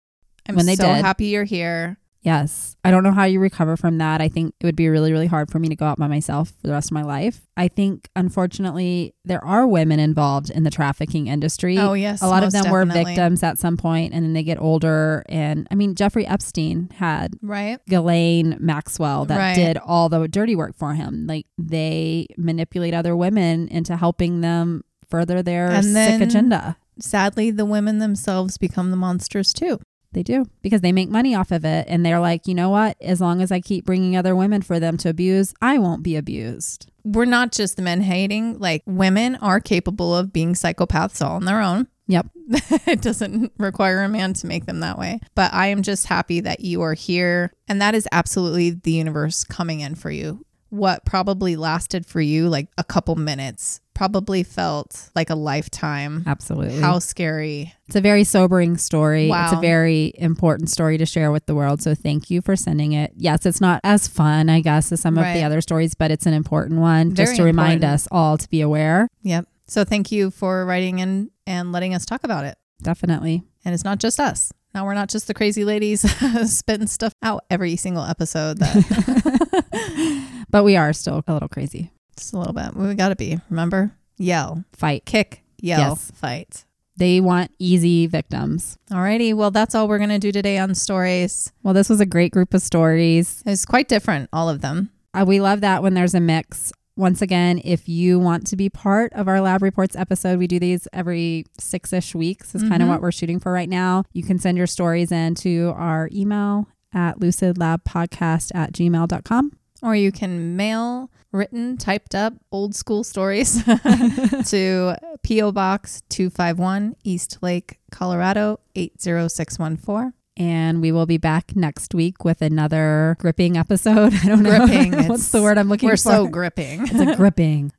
I'm When they so did. happy you're here. Yes. I don't know how you recover from that. I think it would be really, really hard for me to go out by myself for the rest of my life. I think, unfortunately, there are women involved in the trafficking industry. Oh, yes. a lot of them were victims at some point and then they get older. And I mean, Jeffrey Epstein had Right? Ghislaine Maxwell that Right. did all the dirty work for him. Like they manipulate other women into helping them further their And sick agenda. Sadly, the women themselves become the monsters too. They do because they make money off of it. And they're like, you know what? As long as I keep bringing other women for them to abuse, I won't be abused. we're not just the men hating, like women are capable of being psychopaths all on their own. Yep. it doesn't require a man to make them that way. But I am just happy that you are here. And that is absolutely the universe coming in for you. What probably lasted for you like a couple minutes probably felt like a lifetime. Absolutely. How scary. It's a very sobering story. It's a very important story to share with the world. So thank you for sending it. Yes, it's not as fun, I guess, as some of the other stories, but it's an important one just Very to remind us all to be aware. Yep. So thank you for writing in and letting us talk about it. Definitely. And it's not just us. Now we're not just the crazy ladies spitting stuff out every single episode. That but we are still a little crazy. Just a little bit. We got to be. Remember, yell, Fight. kick, yell, Yes. fight. They want easy victims. Alrighty. Well, that's all we're gonna do today on stories. Well, this was a great group of stories. It's quite different, all of them. Uh, we love that when there's a mix. Once again, if you want to be part of our lab reports episode, we do these every six ish weeks, is kind of Mhm. what we're shooting for right now. You can send your stories in to our email at lucidlabpodcast at gmail.com. Or you can mail written, typed up, old school stories to P.O. Box 251, Eastlake, Colorado 80614. And we will be back next week with another gripping episode. I don't know. What's the word I'm looking for? We're so gripping. it's a gripping,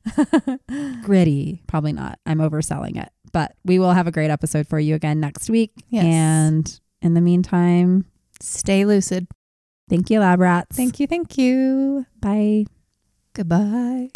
gritty. Probably not. I'm overselling it. But we will have a great episode for you again next week. Yes. And in the meantime, Stay lucid. Thank you, lab rats. Thank you. Thank you. Bye. Goodbye.